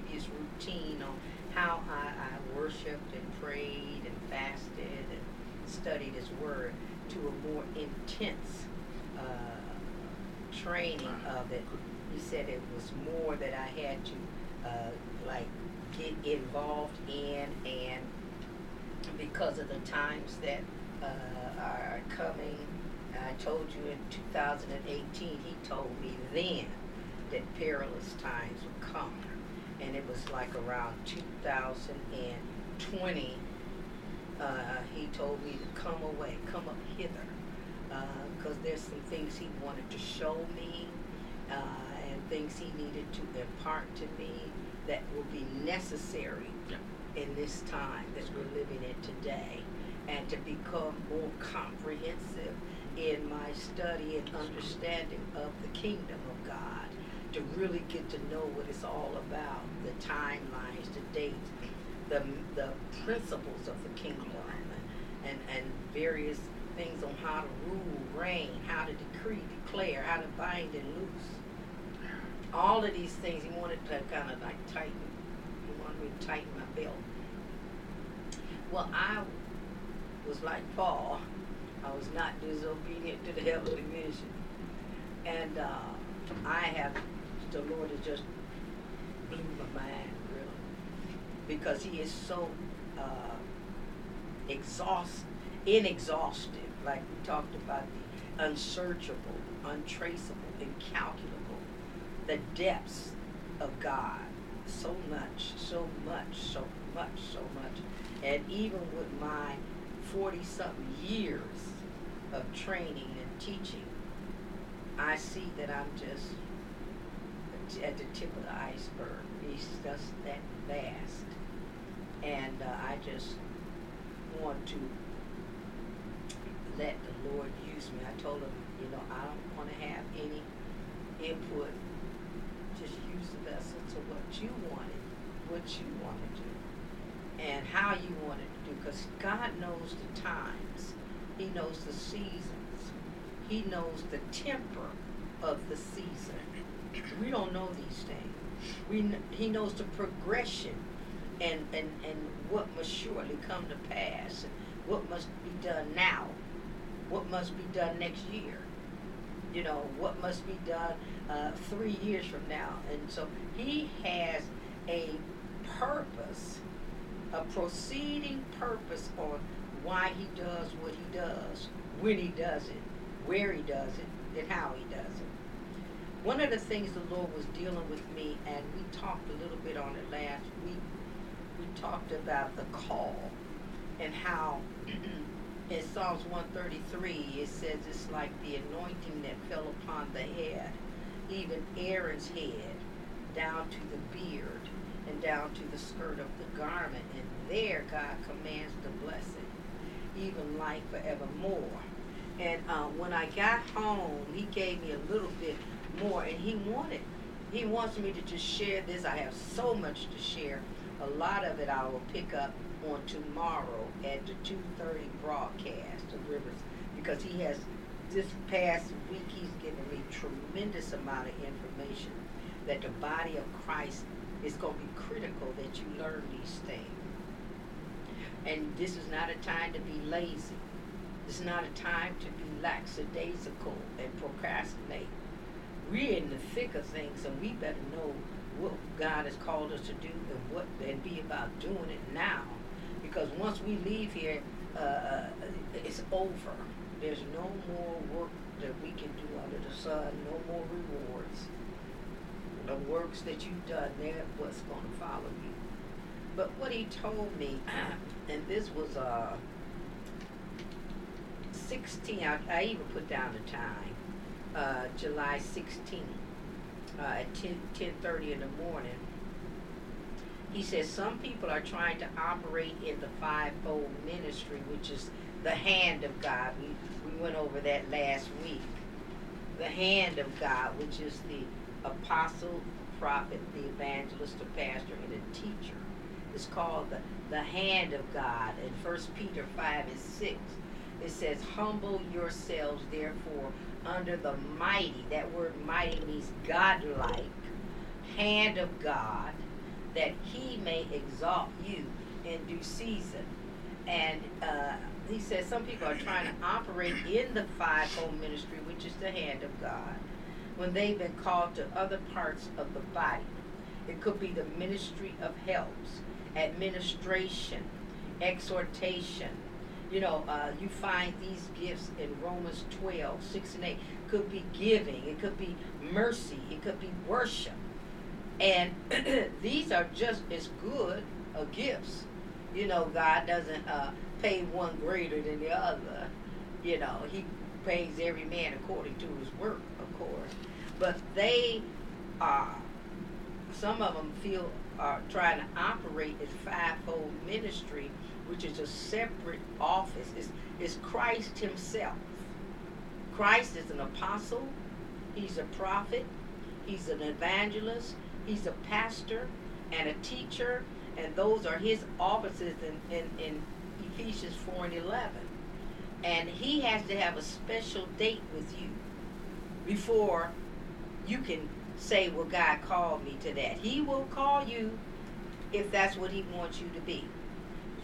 previous routine on how I, I worshiped and prayed and fasted and studied His Word to a more intense uh, training of it. He said it was more that I had to uh, like get involved in, and because of the times that uh, are coming, I told you in 2018, he told me then that perilous times would come, and it was like around 2020. Uh, he told me to come away, come up hither, because there's some things he wanted to show me uh, and things he needed to impart to me that will be necessary Yeah. in this time that we're living in today and to become more comprehensive in my study and understanding of the kingdom to really get to know what it's all about the timelines the dates the, the principles of the kingdom and, and, various things on how to rule reign how to decree declare how to bind and loose. All of these things he wanted to kind of like tighten he wanted me to tighten my belt. Well i was like paul i was not disobedient to the heavenly vision and uh, i have the lord has just blew my mind really because he is so uh, exhaust inexhaustive like we talked about the unsearchable untraceable incalculable the depths of God so much, so much, so much, so much. And even with my 40 something years of training and teaching, I see that I'm just at the tip of the iceberg. He's just that vast. And uh, I just want to let the Lord use me. I told him, you know, I don't want to have any input just use the vessel to what you wanted, what you want to do, and how you want to do. Because God knows the times, He knows the seasons, He knows the temper of the season. We don't know these things. We kn- He knows the progression and, and, and what must surely come to pass, what must be done now, what must be done next year you know, what must be done uh, three years from now. And so he has a purpose, a proceeding purpose on why he does what he does, when he does it, where he does it, and how he does it. One of the things the Lord was dealing with me, and we talked a little bit on it last week, we talked about the call and how in Psalms 133, it says it's like the anointing that fell upon the head, even Aaron's head, down to the beard and down to the skirt of the garment. And there God commands the blessing, even life forevermore. And uh, when I got home, he gave me a little bit more, and he wanted, he wants me to just share this. I have so much to share. A lot of it I will pick up on tomorrow at the 2.30 broadcast of Rivers because he has, this past week, he's given me tremendous amount of information that the body of Christ is going to be critical that you learn these things. And this is not a time to be lazy. It's not a time to be lackadaisical and procrastinate. We're in the thick of things, and we better know what God has called us to do and what and be about doing it now. Because once we leave here, uh, it's over. There's no more work that we can do under the sun, no more rewards. The works that you've done, they're what's going to follow you. But what he told me, and this was uh, 16, I, I even put down the time, uh, July 16, uh, at 10, 10.30 in the morning. He says some people are trying to operate in the fivefold ministry, which is the hand of God. We, we went over that last week. The hand of God, which is the apostle, prophet, the evangelist, the pastor, and the teacher. It's called the, the hand of God. In 1 Peter 5 and 6, it says, Humble yourselves, therefore, under the mighty, that word mighty means godlike, hand of God, that he may exalt you in due season. And uh, he says some people are trying to operate in the fivefold ministry, which is the hand of God, when they've been called to other parts of the body. It could be the ministry of helps, administration, exhortation. You know, uh, you find these gifts in Romans 12, 6 and 8. Could be giving, it could be mercy, it could be worship. And these are just as good uh, gifts. You know, God doesn't uh, pay one greater than the other. You know, He pays every man according to his work, of course. But they are, some of them feel, are trying to operate as fivefold ministry, which is a separate office. is, it's Christ Himself. Christ is an apostle, He's a prophet, He's an evangelist, He's a pastor and a teacher, and those are His offices in, in, in Ephesians 4 and 11. And He has to have a special date with you before you can say, Well, God called me to that. He will call you if that's what He wants you to be.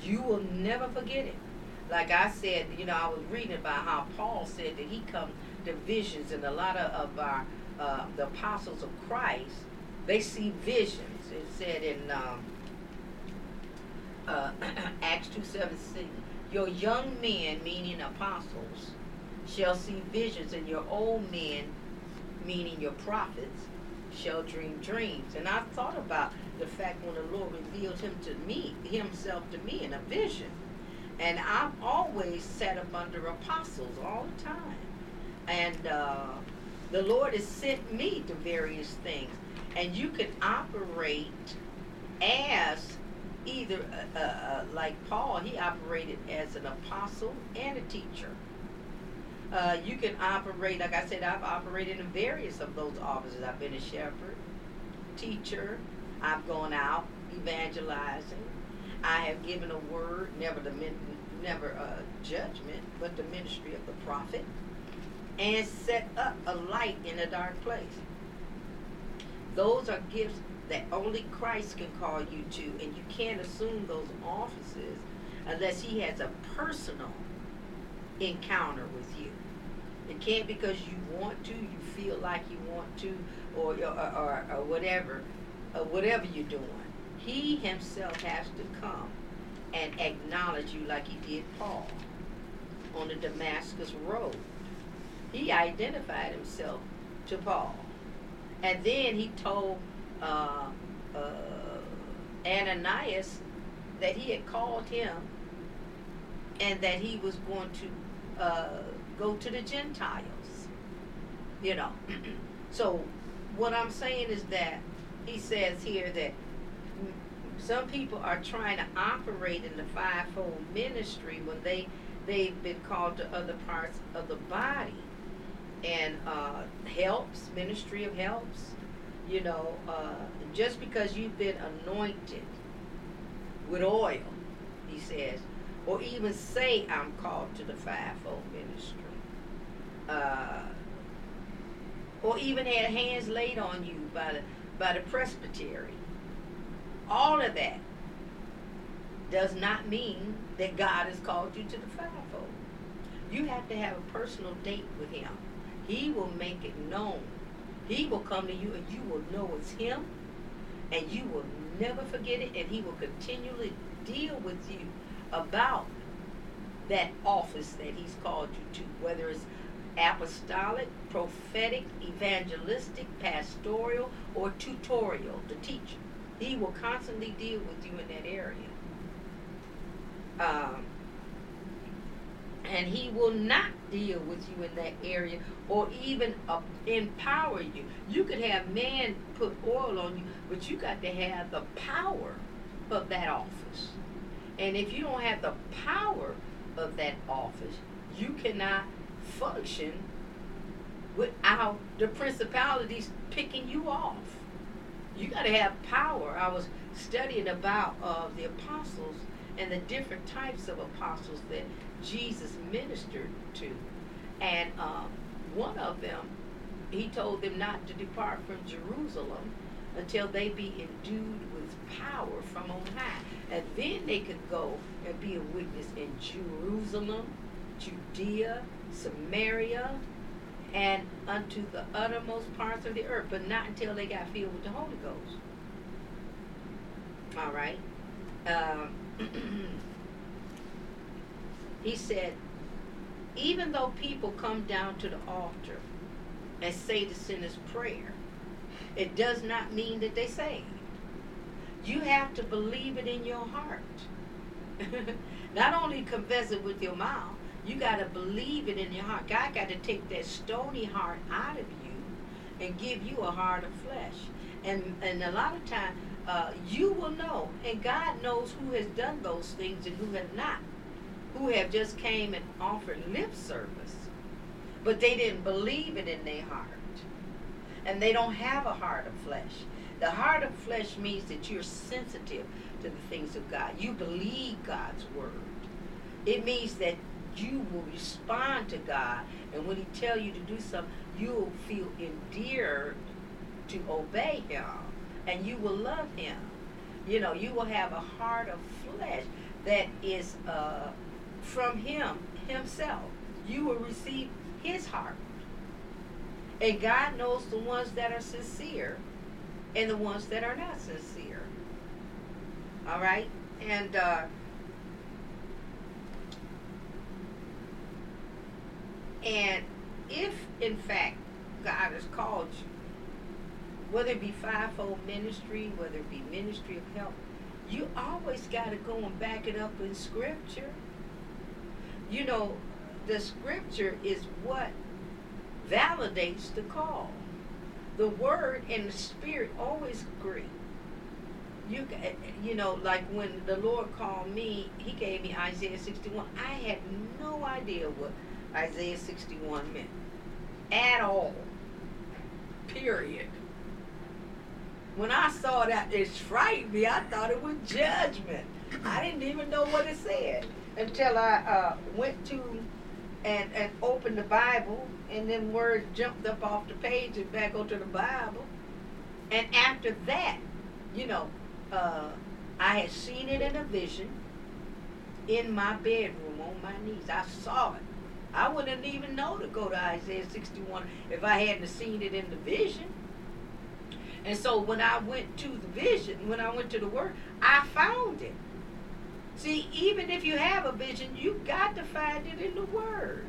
You will never forget it. Like I said, you know, I was reading about how Paul said that he come to visions, and a lot of, of our uh, the apostles of Christ, they see visions. It said in um, uh, Acts two seventeen, your young men, meaning apostles, shall see visions, and your old men, meaning your prophets, shall dream dreams. And I thought about the fact when the Lord revealed him to me, himself to me in a vision. And I've always sat up under apostles all the time. And uh, the Lord has sent me to various things. And you can operate as either, uh, uh, like Paul, he operated as an apostle and a teacher. Uh, you can operate, like I said, I've operated in various of those offices. I've been a shepherd, teacher, I've gone out evangelizing. I have given a word, never the never a judgment, but the ministry of the prophet, and set up a light in a dark place. Those are gifts that only Christ can call you to, and you can't assume those offices unless He has a personal encounter with you. It can't because you want to, you feel like you want to, or or, or, or whatever or whatever you're doing, he himself has to come and acknowledge you like he did Paul on the Damascus Road. He identified himself to Paul. And then he told uh, uh, Ananias that he had called him and that he was going to uh, go to the Gentiles. You know. so what I'm saying is that he says here that some people are trying to operate in the fivefold ministry when they they've been called to other parts of the body and uh, helps ministry of helps you know uh, just because you've been anointed with oil he says or even say i'm called to the fivefold ministry uh, or even had hands laid on you by the by the presbytery. All of that does not mean that God has called you to the fivefold. You have to have a personal date with Him. He will make it known. He will come to you and you will know it's Him and you will never forget it and He will continually deal with you about that office that He's called you to, whether it's apostolic, prophetic, evangelistic, pastoral, or tutorial, the teacher. He will constantly deal with you in that area. Um, and he will not deal with you in that area or even uh, empower you. You could have man put oil on you, but you got to have the power of that office. And if you don't have the power of that office, you cannot function without the principalities picking you off. You got to have power. I was studying about uh, the apostles and the different types of apostles that Jesus ministered to. And um, one of them, he told them not to depart from Jerusalem until they be endued with power from on high. And then they could go and be a witness in Jerusalem, Judea, Samaria, and unto the uttermost parts of the earth, but not until they got filled with the Holy Ghost. All right. Um, he said, even though people come down to the altar and say the sinner's prayer, it does not mean that they saved. You have to believe it in your heart. not only confess it with your mouth, you got to believe it in your heart. God got to take that stony heart out of you and give you a heart of flesh. And and a lot of time, uh, you will know, and God knows who has done those things and who have not, who have just came and offered lip service, but they didn't believe it in their heart, and they don't have a heart of flesh. The heart of flesh means that you're sensitive to the things of God. You believe God's word. It means that you will respond to God, and when He tell you to do something, you'll feel endeared to obey Him, and you will love Him. You know, you will have a heart of flesh that is uh, from Him Himself. You will receive His heart, and God knows the ones that are sincere and the ones that are not sincere. All right, and. Uh, And if, in fact, God has called you, whether it be fivefold ministry, whether it be ministry of help, you always got to go and back it up in Scripture. You know, the Scripture is what validates the call. The Word and the Spirit always agree. You, eh, eh, you know, like when the Lord called me, He gave me Isaiah 61. I had no idea what Isaiah 61 meant. At all. Period. When I saw that, it frightened me. I thought it was judgment. I didn't even know what it said until I uh, went to and, and opened the Bible, and then words jumped up off the page and back onto the Bible. And after that, you know, uh, I had seen it in a vision in my bedroom on my knees. I saw it. I wouldn't even know to go to Isaiah 61 if I hadn't seen it in the vision. And so when I went to the vision, when I went to the word, I found it. See, even if you have a vision, you got to find it in the word.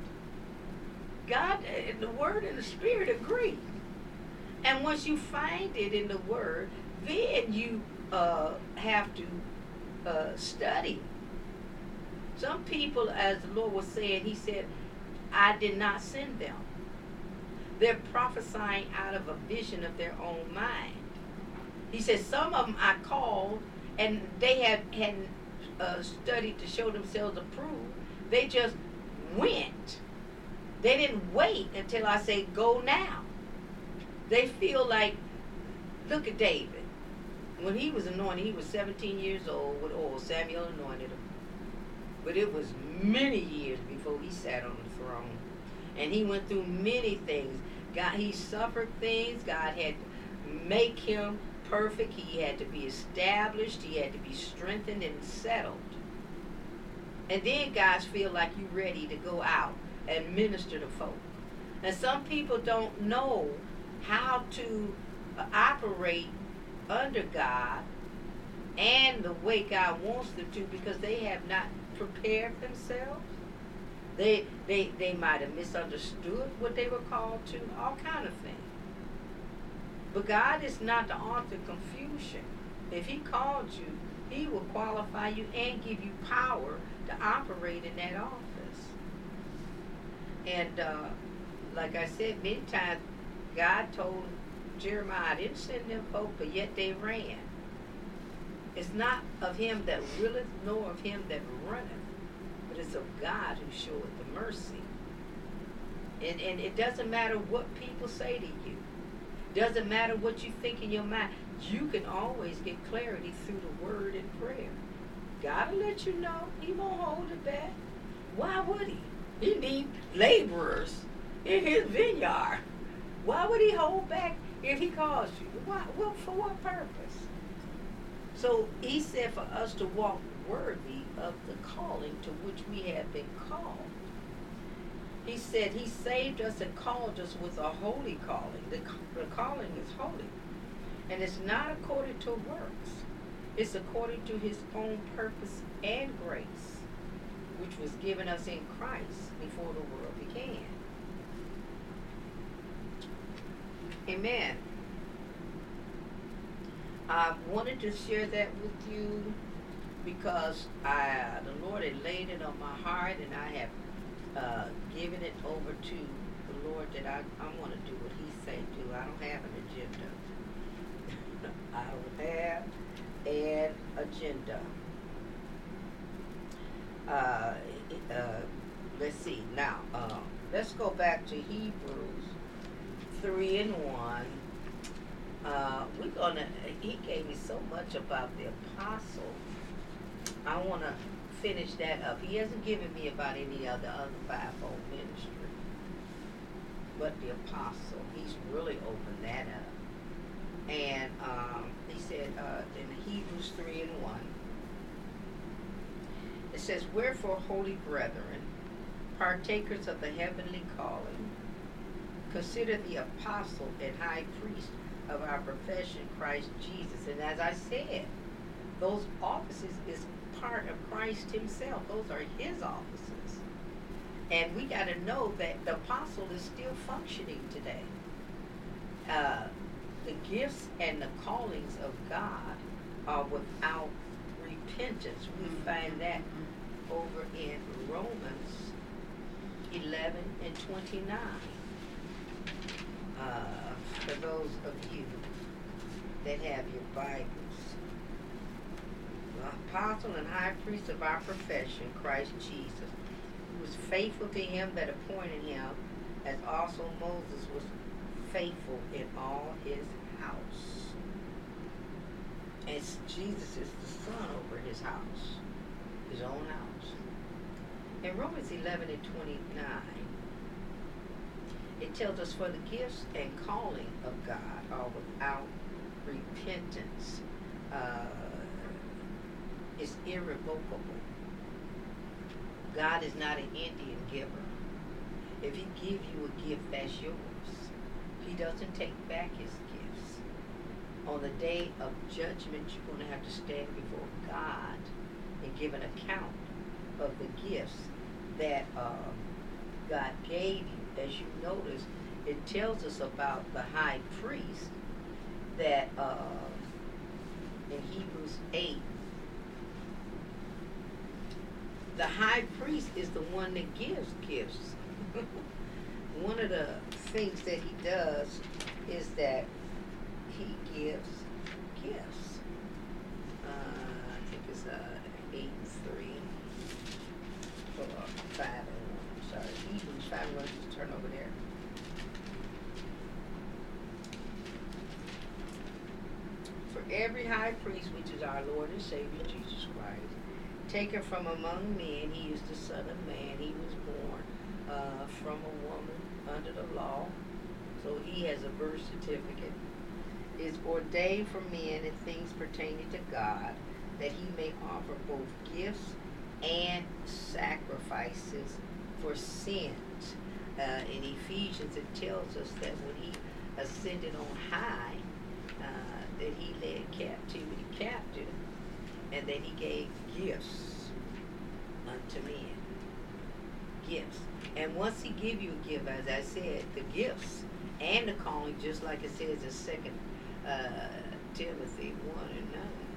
God and the word and the spirit agree. And once you find it in the word, then you uh, have to uh, study. Some people, as the Lord was saying, He said, I did not send them. They're prophesying out of a vision of their own mind. He says some of them I called and they had hadn't uh, studied to show themselves approved. They just went. They didn't wait until I say go now. They feel like, look at David. When he was anointed, he was 17 years old with oil. Samuel anointed him. But it was many years before he sat on the And he went through many things. God, he suffered things. God had to make him perfect. He had to be established. He had to be strengthened and settled. And then guys feel like you're ready to go out and minister to folk. And some people don't know how to operate under God and the way God wants them to because they have not prepared themselves. They they they might have misunderstood what they were called to, all kind of things. But God is not the author of confusion. If He called you, He will qualify you and give you power to operate in that office. And uh, like I said many times, God told Jeremiah, I didn't send them folk, but yet they ran. It's not of him that willeth, nor of him that runneth, but it's of God who showeth the mercy. And, and it doesn't matter what people say to you. Doesn't matter what you think in your mind. You can always get clarity through the word and prayer. God will let you know. He won't hold it back. Why would he? He need laborers in his vineyard. Why would he hold back if he calls you? Why, well, for what purpose? So he said for us to walk worthy of the calling to which we have been called. He said he saved us and called us with a holy calling. The, the calling is holy. And it's not according to works. It's according to his own purpose and grace, which was given us in Christ before the world began. Amen. I wanted to share that with you because I, the Lord had laid it on my heart and I have uh, given it over to the Lord that I, I want to do what He say do. I don't have an agenda. I don't have an agenda. Uh, uh, let's see now. Uh, let's go back to Hebrews three and one. Uh, we're gonna. He gave me so much about the apostle. I want to finish that up. He hasn't given me about any other other fivefold ministry, but the apostle. He's really opened that up. And um, he said uh, in Hebrews three and one. It says, "Wherefore, holy brethren, partakers of the heavenly calling." consider the apostle and high priest of our profession, Christ Jesus. And as I said, those offices is part of Christ himself. Those are his offices. And we got to know that the apostle is still functioning today. Uh, the gifts and the callings of God are without repentance. We mm-hmm. find that over in Romans 11 and 29 uh, for those of you that have your Bibles. Apostle and high priest of our profession, Christ Jesus, who was faithful to him that appointed him, as also Moses was faithful in all his house. And Jesus is the son over his house, his own house. In Romans 11 and 29, it tells us for the gifts and calling of God are without repentance. Uh, it's irrevocable. God is not an Indian giver. If he gives you a gift, that's yours. He doesn't take back his gifts. On the day of judgment, you're going to have to stand before God and give an account of the gifts that uh, God gave you as you notice, it tells us about the high priest that uh, in Hebrews 8, the high priest is the one that gives gifts. one of the things that he does is that he gives gifts. Uh, I think it's uh, 8 and 3, or 5 and 1, sorry. Hebrews 5 and 1 turn over there. For every high priest, which is our Lord and Savior Jesus taken from among men, he is the Son of Man. He was born uh, from a woman under the law, so he has a birth certificate. Is ordained for men and things pertaining to God, that he may offer both gifts and sacrifices for sins uh, in Ephesians, it tells us that when he ascended on high, uh, that he led captivity captive, and that he gave gifts unto men. gifts. And once he give you a gift, as I said, the gifts and the calling, just like it says in Second uh, Timothy one and nine,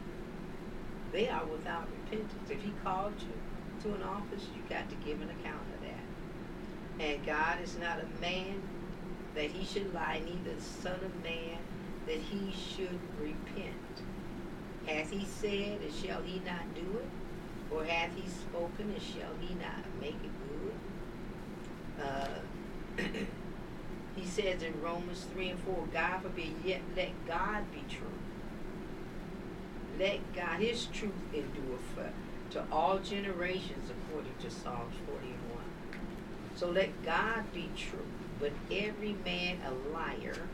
they are without repentance. If he called you to an office, you got to give an account of that. And God is not a man that he should lie, neither the Son of Man that he should repent. Hath he said, and shall he not do it? Or hath he spoken, and shall he not make it good? Uh, he says in Romans 3 and 4, God forbid, yet let God be true. Let God, his truth endure for, to all generations, according to Psalms 41. So let God be true, but every man a liar,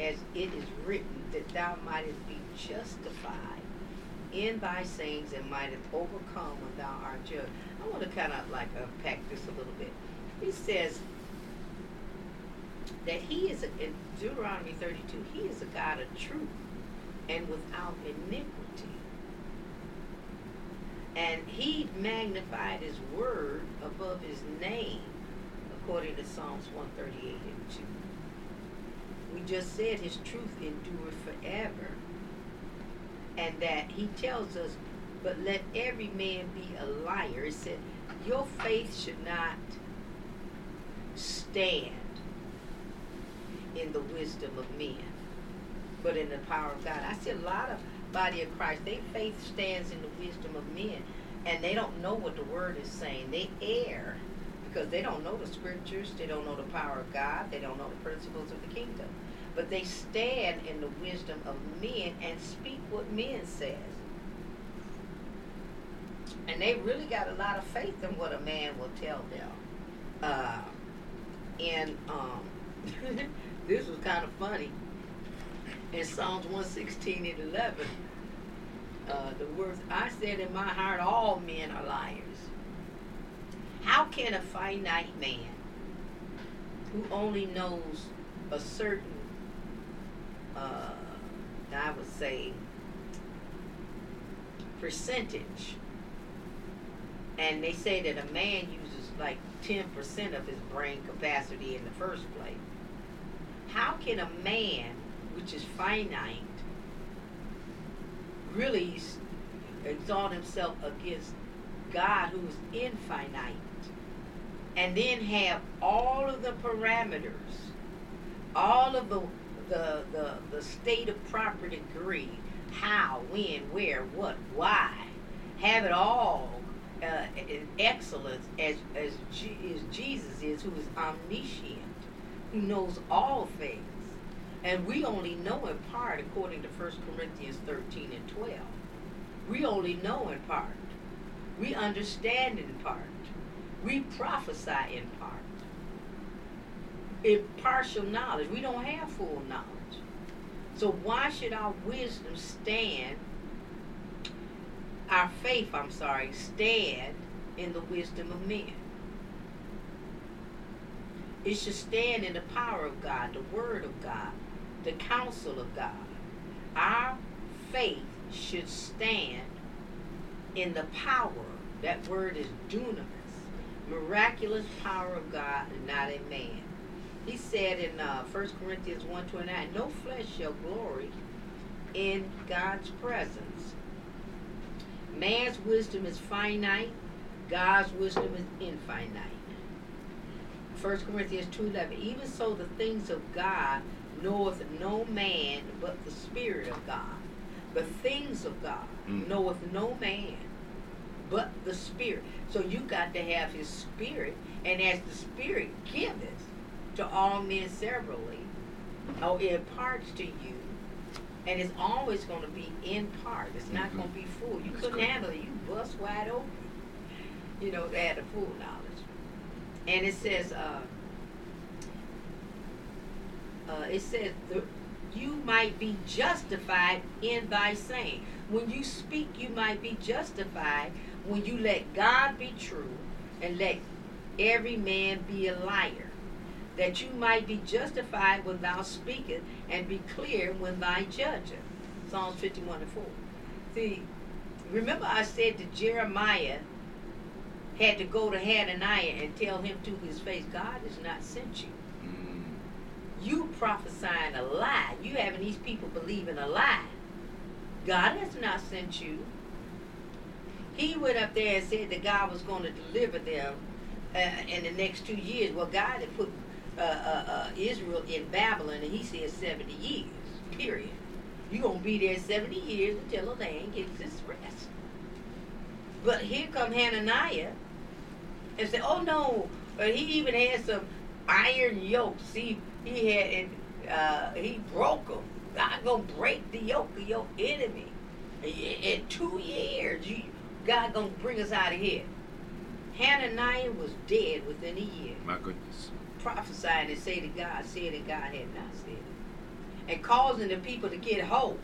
as it is written, that thou mightest be justified in thy sayings and mightest overcome when thou art judged. I want to kind of like unpack this a little bit. He says that he is, a, in Deuteronomy 32, he is a God of truth and without iniquity. And he magnified his word above his name, according to Psalms 138 and 2. We just said his truth endured forever and that he tells us, but let every man be a liar. It said, your faith should not stand in the wisdom of men, but in the power of God. I see a lot of body of Christ, their faith stands in the wisdom of men, and they don't know what the word is saying. They err because they don't know the scriptures, they don't know the power of God, they don't know the principles of the kingdom but they stand in the wisdom of men and speak what men says. And they really got a lot of faith in what a man will tell them. Uh, and um, this was kind of funny. In Psalms 116 and 11, uh, the words, I said in my heart, all men are liars. How can a finite man who only knows a certain uh, I would say, percentage. And they say that a man uses like 10% of his brain capacity in the first place. How can a man, which is finite, really exalt himself against God who is infinite and then have all of the parameters, all of the the, the, the state of property degree, how, when, where, what, why, have it all uh, in excellence as, as, G, as Jesus is, who is omniscient, who knows all things. And we only know in part, according to 1 Corinthians 13 and 12. We only know in part. We understand in part. We prophesy in part impartial knowledge. We don't have full knowledge. So why should our wisdom stand, our faith, I'm sorry, stand in the wisdom of men? It should stand in the power of God, the word of God, the counsel of God. Our faith should stand in the power, that word is dunamis, miraculous power of God and not in man he said in uh, 1 Corinthians 1.29, no flesh shall glory in God's presence. Man's wisdom is finite. God's wisdom is infinite. 1 Corinthians 2.11, even so the things of God knoweth no man but the Spirit of God. The things of God mm. knoweth no man but the Spirit. So you got to have his Spirit, and as the Spirit giveth, to all men severally, or in parts to you, and it's always going to be in part. It's not mm-hmm. going to be full. You That's couldn't good. handle it. You bust wide open. You know, they had the full knowledge. And it says, uh, uh, it says, the, you might be justified in thy saying. When you speak, you might be justified when you let God be true and let every man be a liar that you might be justified when thou speakest, and be clear when thou judgest. Psalms 51 and 4. See, remember I said that Jeremiah had to go to Hananiah and tell him to his face, God has not sent you. Mm. You prophesying a lie. You having these people believing a lie. God has not sent you. He went up there and said that God was going to deliver them uh, in the next two years. Well, God had put uh, uh, uh, Israel in Babylon, and he said 70 years, period. You're going to be there 70 years until the land gets its rest. But here come Hananiah and said, oh no, but he even had some iron yokes. See, he had, and uh, he broke them. God gonna break the yoke of your enemy. In, two years, you, God gonna bring us out of here. Hananiah was dead within a year. My goodness. Prophesying and say that God said and God had not said it. And causing the people to get hope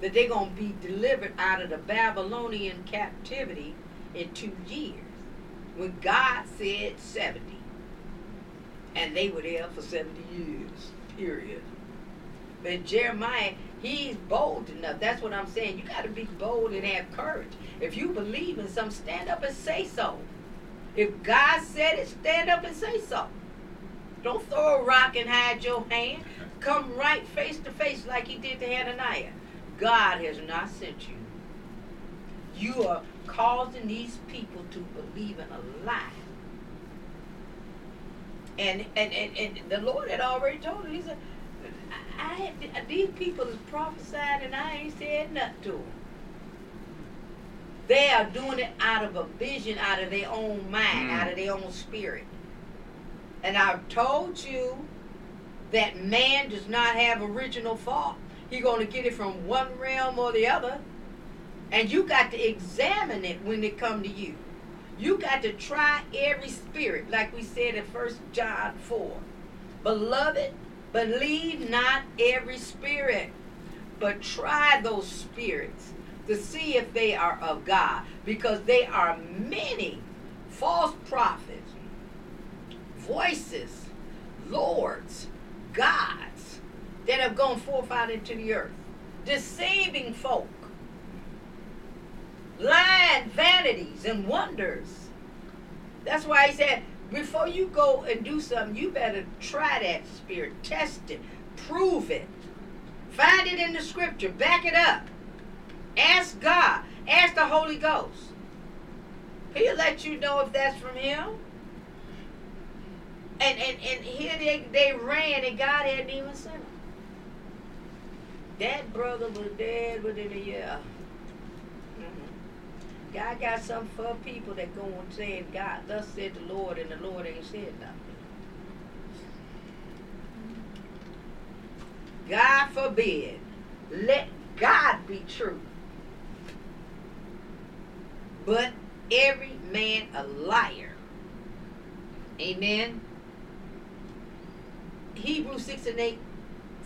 that they're going to be delivered out of the Babylonian captivity in two years. When God said 70. And they were there for 70 years, period. But Jeremiah, he's bold enough. That's what I'm saying. You got to be bold and have courage. If you believe in something, stand up and say so. If God said it, stand up and say so. Don't throw a rock and hide your hand. Come right face to face like he did to Hananiah. God has not sent you. You are causing these people to believe in a lie. And and, and, and the Lord had already told him, he said, I, I these people is prophesied and I ain't said nothing to them. They are doing it out of a vision, out of their own mind, Mm. out of their own spirit. And I've told you that man does not have original thought. He's going to get it from one realm or the other. And you got to examine it when it come to you. You got to try every spirit, like we said in First John 4. Beloved, believe not every spirit, but try those spirits to see if they are of God. Because there are many false prophets, voices, lords, gods that have gone forth out into the earth, deceiving folk, lying vanities and wonders. That's why he said, before you go and do something, you better try that spirit, test it, prove it, find it in the scripture, back it up. Ask God, ask the Holy Ghost. He'll let you know if that's from him. And and, and here they, they ran and God hadn't even sent them. That brother was dead within a year. Mhm. God got something for people that go and say, God, thus said the Lord, and the Lord ain't said nothing. God forbid. Let God be true. But every man a liar. Amen. Hebrews 6 and 8,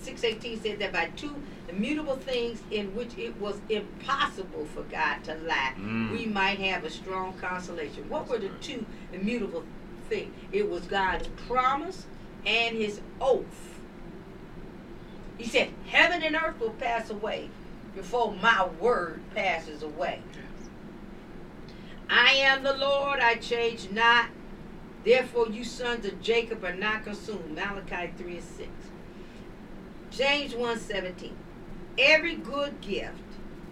618 says that by two immutable things in which it was impossible for God to lie, Mm. we might have a strong consolation. What were the two immutable things? It was God's promise and his oath. He said, Heaven and earth will pass away before my word passes away. I am the Lord, I change not. Therefore, you sons of Jacob are not consumed. Malachi 3 and 6. James 1 17. Every good gift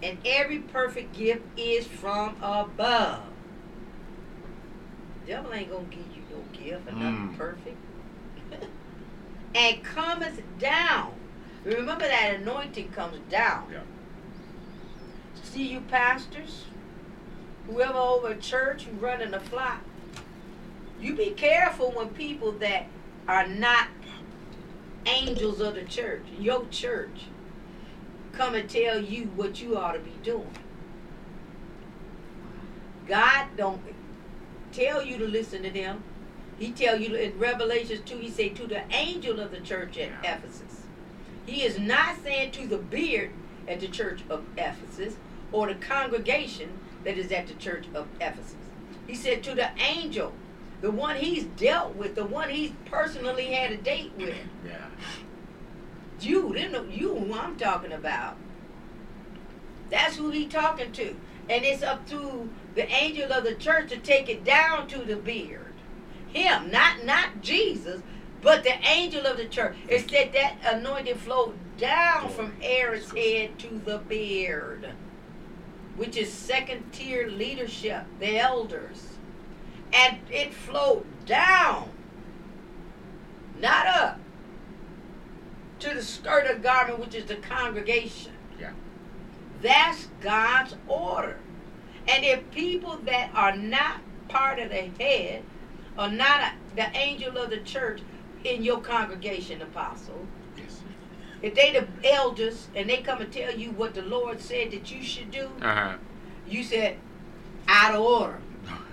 and every perfect gift is from above. Devil ain't gonna give you no gift or nothing Mm. perfect. and cometh down. Remember that anointing comes down. Yeah. See you pastors, whoever over a church who running a flock. You be careful when people that are not angels of the church, your church, come and tell you what you ought to be doing. God don't tell you to listen to them. He tell you in Revelations 2, he say to the angel of the church at Ephesus. He is not saying to the beard at the church of Ephesus or the congregation that is at the church of Ephesus. He said to the angel, the one he's dealt with, the one he's personally had a date with. Yeah. You, them, the- you who I'm talking about. That's who he talking to. And it's up to the angel of the church to take it down to the beard. Him, not not Jesus, but the angel of the church. It said that anointing flowed down from Aaron's head to the beard, which is second tier leadership, the elders. And it flowed down, not up, to the skirt of garment, which is the congregation. Yeah. That's God's order. And if people that are not part of the head, or not a, the angel of the church in your congregation, apostle, Yes. if they the elders and they come and tell you what the Lord said that you should do, Uh huh. you said out of order.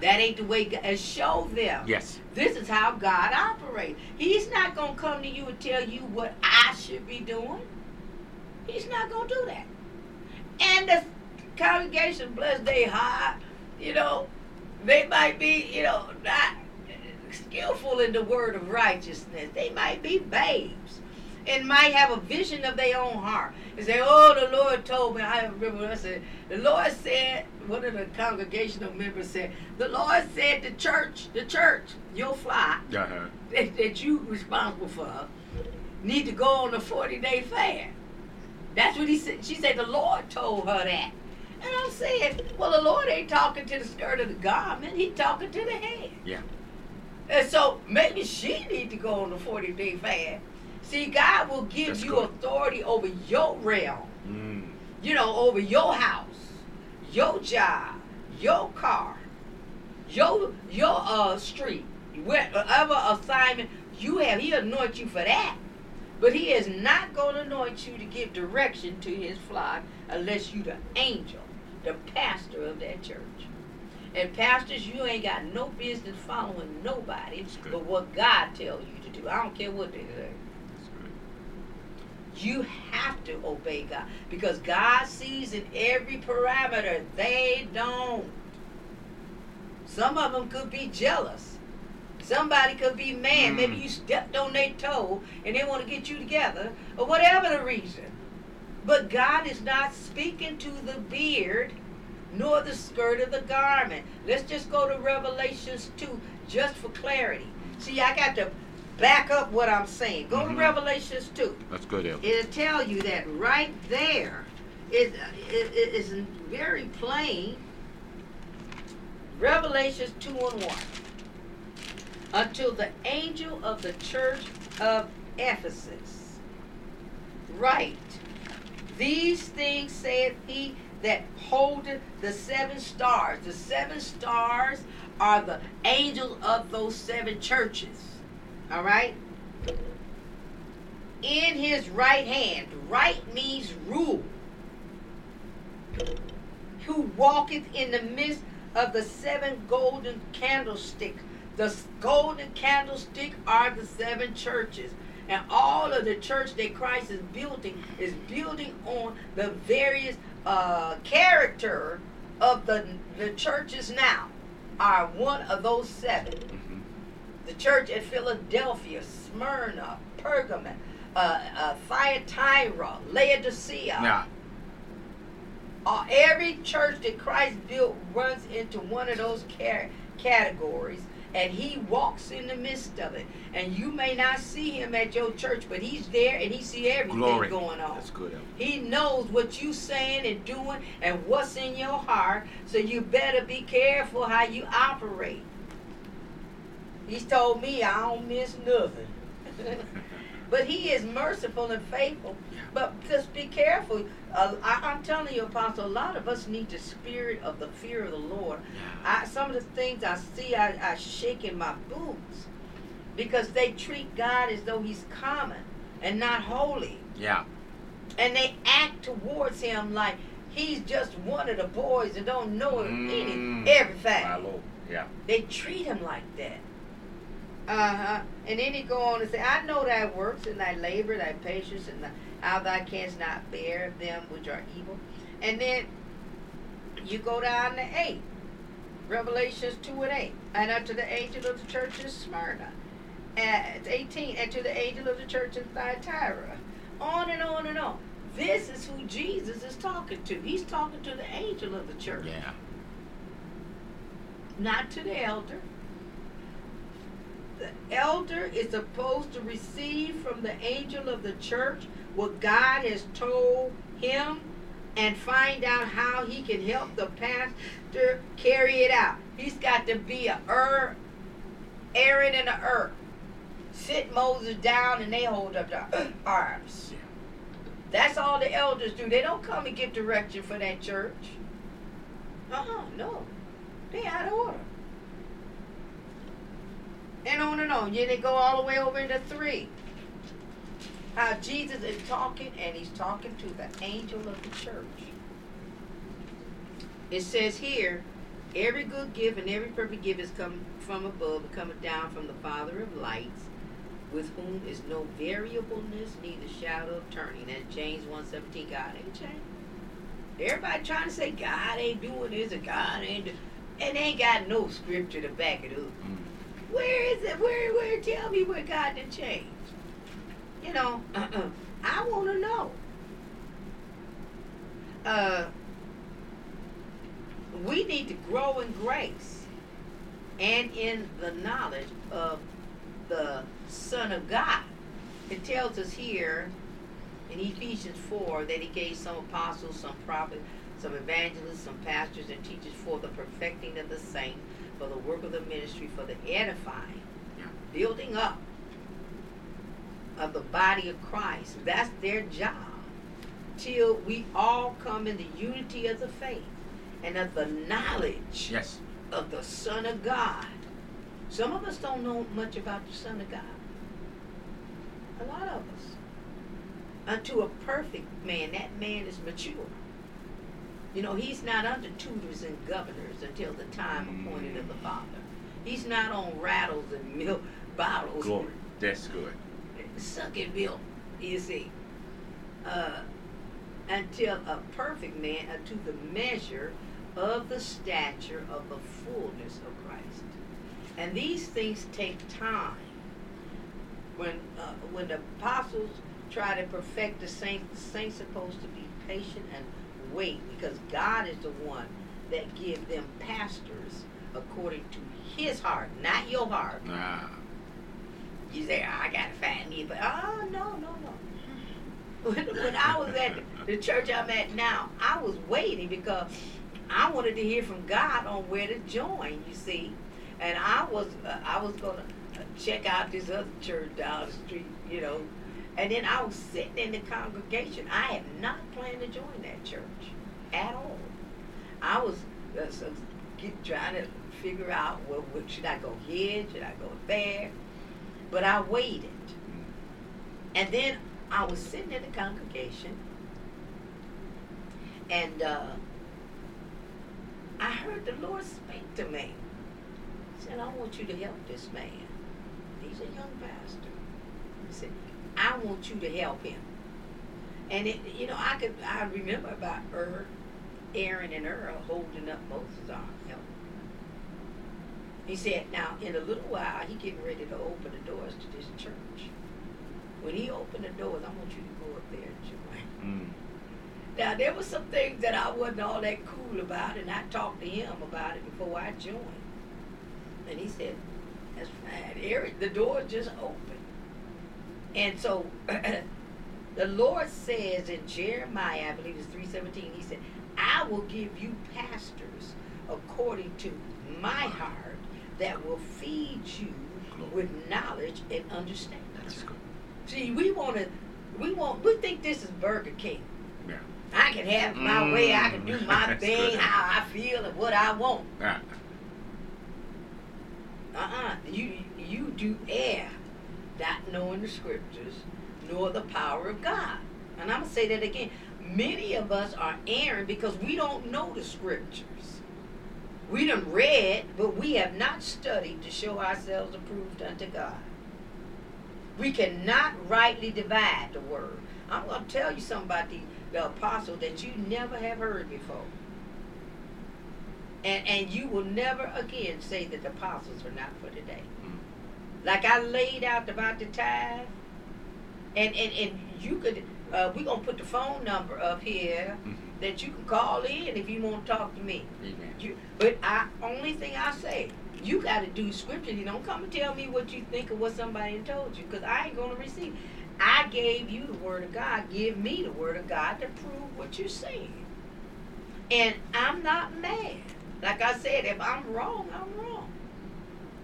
That ain't the way. God, and show them. Yes. This is how God operates. He's not gonna come to you and tell you what I should be doing. He's not gonna do that. And the congregation, bless they heart, you know, they might be, you know, not skillful in the word of righteousness. They might be babes and might have a vision of their own heart. And say, oh, the Lord told me. I remember what I said, the Lord said, one of the congregational members said, the Lord said the church, the church, your flock, Uh huh. that, that you responsible for, need to go on a 40 day fast. That's what he said. She said the Lord told her that. And I'm saying, well, the Lord ain't talking to the skirt of the garment. He talking to the head. Yeah. And so maybe she need to go on a 40 day fast. See, God will give That's you good. authority over your realm. Mm. You know, over your house, your job, your car, your your uh street, whatever assignment you have. He anoint you for that. But he is not going to anoint you to give direction to his flock unless you the angel, the pastor of that church. And pastors, you ain't got no business following nobody but what God tells you to do. I don't care what they say. You have to obey God because God sees in every parameter. They don't. Some of them could be jealous. Somebody could be mad. Mm. Maybe you stepped on their toe and they want to get you together, or whatever the reason. But God is not speaking to the beard nor the skirt of the garment. Let's just go to Revelations 2 just for clarity. See, I got to back up what I'm saying. Go to Mhm. Revelations 2 That's good, Elder. it'll tell you that right there. It, it, it is very plain. Revelations 2 and 1. Until the angel of the church of Ephesus. Right. These things saith he that holdeth the seven stars. The seven stars are the angels of those seven churches. All right? in his right hand. Right means rule. Who walketh in the midst of the seven golden candlesticks. The golden candlestick are the seven churches. And all of the church that Christ is building is building on the various uh, character of the, the churches now are one of those seven the church at Philadelphia, Smyrna, Pergamon, uh, uh, Thyatira, Laodicea. Yeah. Uh, every church that Christ built runs into one of those ca- categories, and He walks in the midst of it. And you may not see Him at your church, but He's there, and He see everything Glory. going on. That's good, He knows what you saying and doing and what's in your heart, so you better be careful how you operate. He's told me I don't miss nothing. but he is merciful and faithful. But just be careful. Uh, I, I'm telling you, Apostle, a lot of us need the spirit of the fear of the Lord. I, some of the things I see, I, I shake in my boots because they treat God as though he's common and not holy Yeah. and they act towards him like he's just one of the boys and don't know Mm. any everything. Yeah. They treat him like that. Uh huh. And then he go on and say, "I know thy works and thy labor, thy patience, and thy, how thou canst not bear them which are evil." And then you go down to eight, Revelations two and eight, and unto the angel of the church in Smyrna, and eighteen, and to the angel of the church in Thyatira, on and on and on. This is who Jesus is talking to. He's talking to the angel of the church. Yeah. Not to the elder. The elder is supposed to receive from the angel of the church what God has told him and find out how he can help the pastor carry it out. He's got to be a er, Aaron and a Hur. Sit Moses down and they hold up their arms. That's all the elders do. They don't come and give direction for that church. Uh-huh, no. They out of order. And on and on. Yeah, they go all the way over into three. How Jesus is talking and he's talking to the angel of the church. It says here, every good gift and every perfect gift is come from above, coming down from the Father of lights, with whom is no variableness, neither shadow of turning. And James 1.17, God ain't changed. Everybody trying to say God ain't doing this or God ain't and they ain't got no scripture to back it up. Mm. Where is it? Where where tell me where God did change? You know, I wanna know. Uh we need to grow in grace and in the knowledge of the Son of God. It tells us here in Ephesians 4 that he gave some apostles, some prophets, some evangelists, some pastors, and teachers for the perfecting of the saint, for the work of the ministry, for the edifying, building up of the body of Christ. That's their job. Till we all come in the unity of the faith and of the knowledge Yes. of the Son of God. Some of us don't know much about the Son of God. A lot of us. Unto a perfect man, that man is mature. You know, he's not under tutors and governors until the time appointed of the Father. He's not on rattles and milk bottles. Glory. That's good. Sucking milk, you see. Uh, until a perfect man, unto the measure of the stature of the fullness of Christ. And these things take time. When uh, when the apostles try to perfect the saints, the saints supposed to be patient and wait because God is the one that give them pastors according to His heart, not your heart. Ah. You say, "Oh, I gotta find me, but oh no, no, no. When, when I was at the church I'm at now, I was waiting because I wanted to hear from God on where to join. You see, and I was uh, I was gonna uh, check out this other church down the street, you know, and then I was sitting in the congregation. I had not planned to join that church at all. I was uh, so get, trying to figure out well, what should I go here? Should I go there? But I waited. And then I was sitting in the congregation, and uh, I heard the Lord speak to me. He said, I want you to help this man. He's a young pastor. He said, I want you to help him. And it, you know, I could I remember about Hur, Aaron and Hur holding up Moses' arm. Help. He said, now in a little while he getting ready to open the doors to this church. When he opened the doors, I want you to go up there and join. Mm. Now there were some things that I wasn't all that cool about, and I talked to him about it before I joined. And he said, "That's fine." Eric, the door just opened, and so the Lord says in Jeremiah, I believe it's three seventeen. He said, "I will give you pastors according to my heart that will feed you with knowledge and understanding." That's good. See, we want to, we want, we think this is Burger King. Yeah. I can have my way. I can do Mm, my thing good. how I feel and what I want. Ah. Uh-uh. You you do err, not knowing the scriptures, nor the power of God. And I'm gonna say that again. Many of us are erring because we don't know the scriptures. We done read, but we have not studied to show ourselves approved unto God. We cannot rightly divide the word. I'm going to tell you something about the, the apostle that you never have heard before. And, and you will never again say that the apostles are not for today. Mm. Like I laid out about the tithe, and, and, and you could uh, we gonna put the phone number up here Mhm. that you can call in if you want to talk to me. Amen. You, but I only thing I say, you got to do scripture. You don't come and tell me what you think of what somebody told you, because I ain't gonna receive. I gave you the word of God. Give me the word of God to prove what you're saying. And I'm not mad. Like I said, if I'm wrong, I'm wrong.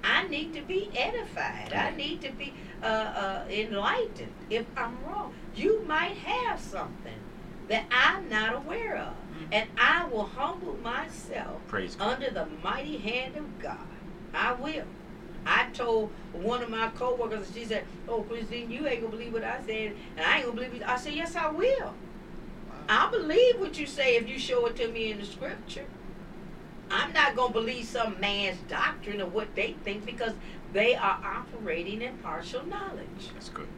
I need to be edified. I need to be uh, uh, enlightened if I'm wrong. You might have something that I'm not aware of. And I will humble myself Praise under the mighty hand of God. I will. I told one of my coworkers, she said, "Oh, Christine, you ain't gonna believe what I said, and I ain't gonna believe it." I said, "Yes, I will. I'll believe what you say if you show it to me in the scripture. I'm not gonna believe some man's doctrine of what they think because they are operating in partial knowledge. That's good.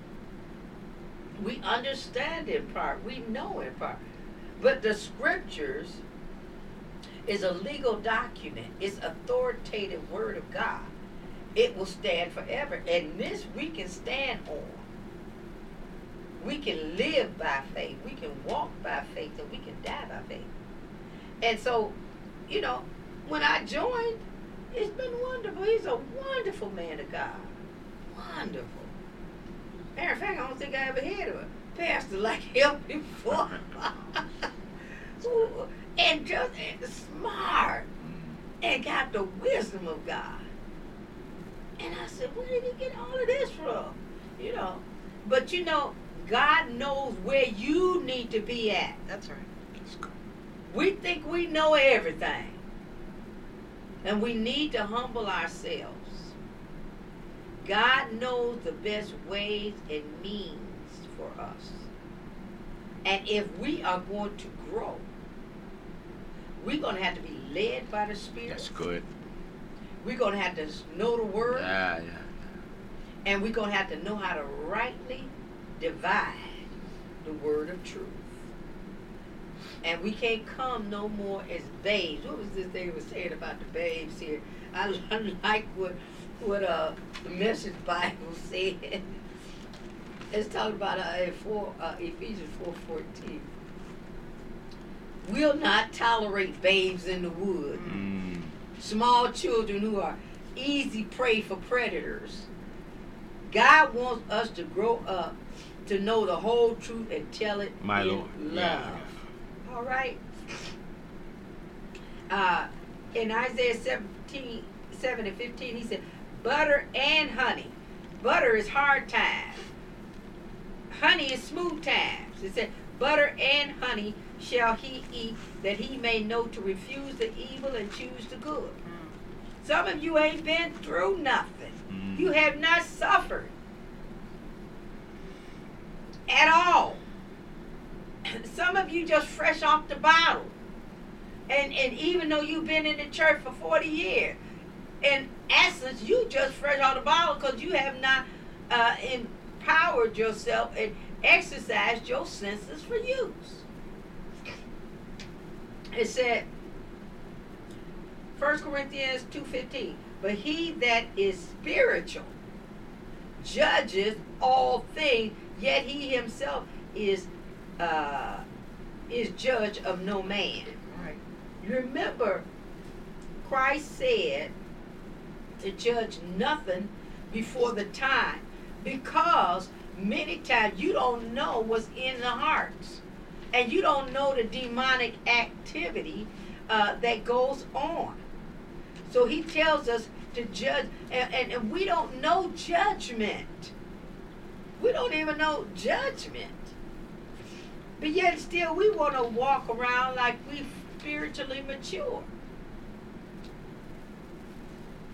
We understand in part, we know in part. But the scriptures is a legal document, it's authoritative word of God. It will stand forever. And this we can stand on. We can live by faith. We can walk by faith and we can die by faith. And so, you know, when I joined, it's been wonderful. He's a wonderful man of God. Wonderful. Matter of fact, I don't think I ever had a pastor like him before. And just and smart Mm. and got the wisdom of God. And I said, where did he get all of this from? You know. But you know, God knows where you need to be at. That's right. We think we know everything. And we need to humble ourselves. God knows the best ways and means for us. And if we are going to grow, we're going to have to be led by the Spirit. That's good. We're going to have to know the Word. Yeah, yeah. And we're going to have to know how to rightly divide the word of truth. And we can't come no more as babes. What was this they were saying about the babes here? I, I like what what uh the message Bible said. It's talking about uh, four, uh, Ephesians four fourteen. We'll not tolerate babes in the wood Mm. small children who are easy prey for predators. God wants us to grow up to know the whole truth and tell it My in Lord. love. Yeah. All right. Uh, in Isaiah 17, 7 and 15, he said, butter and honey. Butter is hard times. Honey is smooth times. It said, butter and honey shall he eat, that he may know to refuse the evil and choose the good. Some of you ain't been through nothing. Mm. You have not suffered at all. Some of you just fresh off the bottle. And and even though you've been in the church for 40 years, in essence, you just fresh off the bottle because you have not uh, empowered yourself and exercised your senses for use. It said, 1 Corinthians 2.15, but he that is spiritual judges all things, yet he himself is uh, is judge of no man. Right. Remember, Christ said to judge nothing before the time because many times you don't know what's in the hearts and you don't know the demonic activity uh, that goes on. So he tells us to judge, and, and, and we don't know judgment. We don't even know judgment. But yet still we want to walk around like we spiritually mature.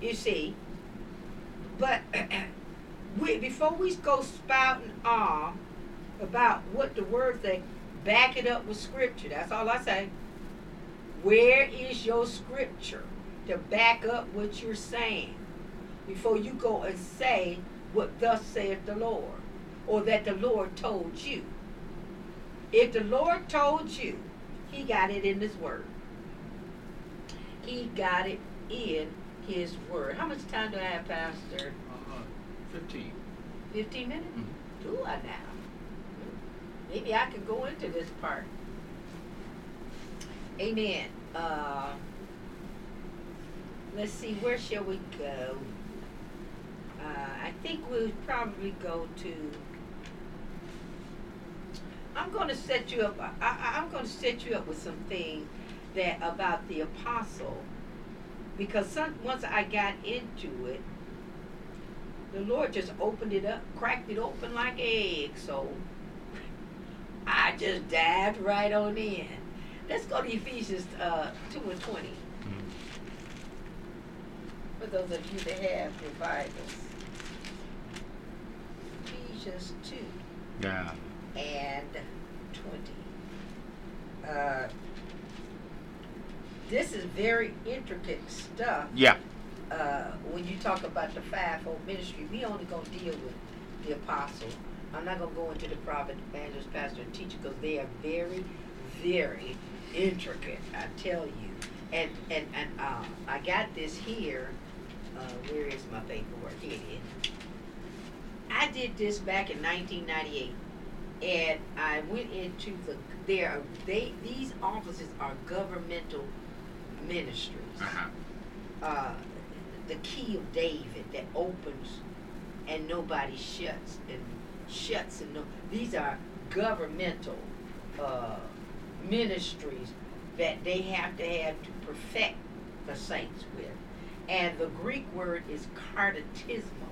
You see. But we before we go spouting on about what the word say, back it up with scripture. That's all I say. Where is your scripture to back up what you're saying before you go and say what thus saith the Lord or that the Lord told you? If the Lord told you, He got it in His Word. He got it in His Word. How much time do I have, Pastor? Uh, 15. 15 minutes? Mhm. Do I now? maybe I could go into this part. Amen. Uh, let's see, where shall we go? Uh, I think we'll probably go to. I'm going to set you up. I, I, I'm going to set you up with some things that about the apostle, because some, once I got into it, the Lord just opened it up, cracked it open like an egg. So I just dived right on in. Let's go to Ephesians uh, 2 and 20. Mm-hmm. For those of you that have your Bibles. Ephesians 2 Yeah. And 20. Uh, this is very intricate stuff. Yeah. Uh, when you talk about the fivefold ministry, we only gonna deal with the apostle. I'm not gonna go into the prophet, evangelist, pastor, and teacher because they are very, very intricate. I tell you. And and and uh, I got this here. Uh, where is my paperwork? Here it is. I did this back in 1998, and I went into the there. They these offices are governmental ministries Uh-huh. uh, the key of David that opens and nobody shuts and shuts and no. These are governmental uh, ministries that they have to have to perfect the saints with, and the Greek word is carditismo,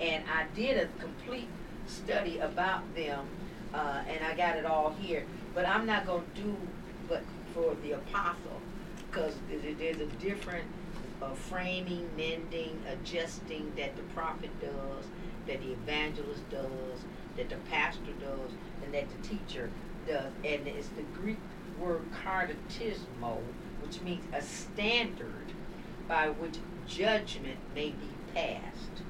and I did a complete study about them, uh, and I got it all here. But I'm not going to do, but for the apostle, because there's a different uh, framing, mending, adjusting that the prophet does, that the evangelist does, that the pastor does, and that the teacher does. And it's the Greek word carditismo, which means a standard by which judgment may be passed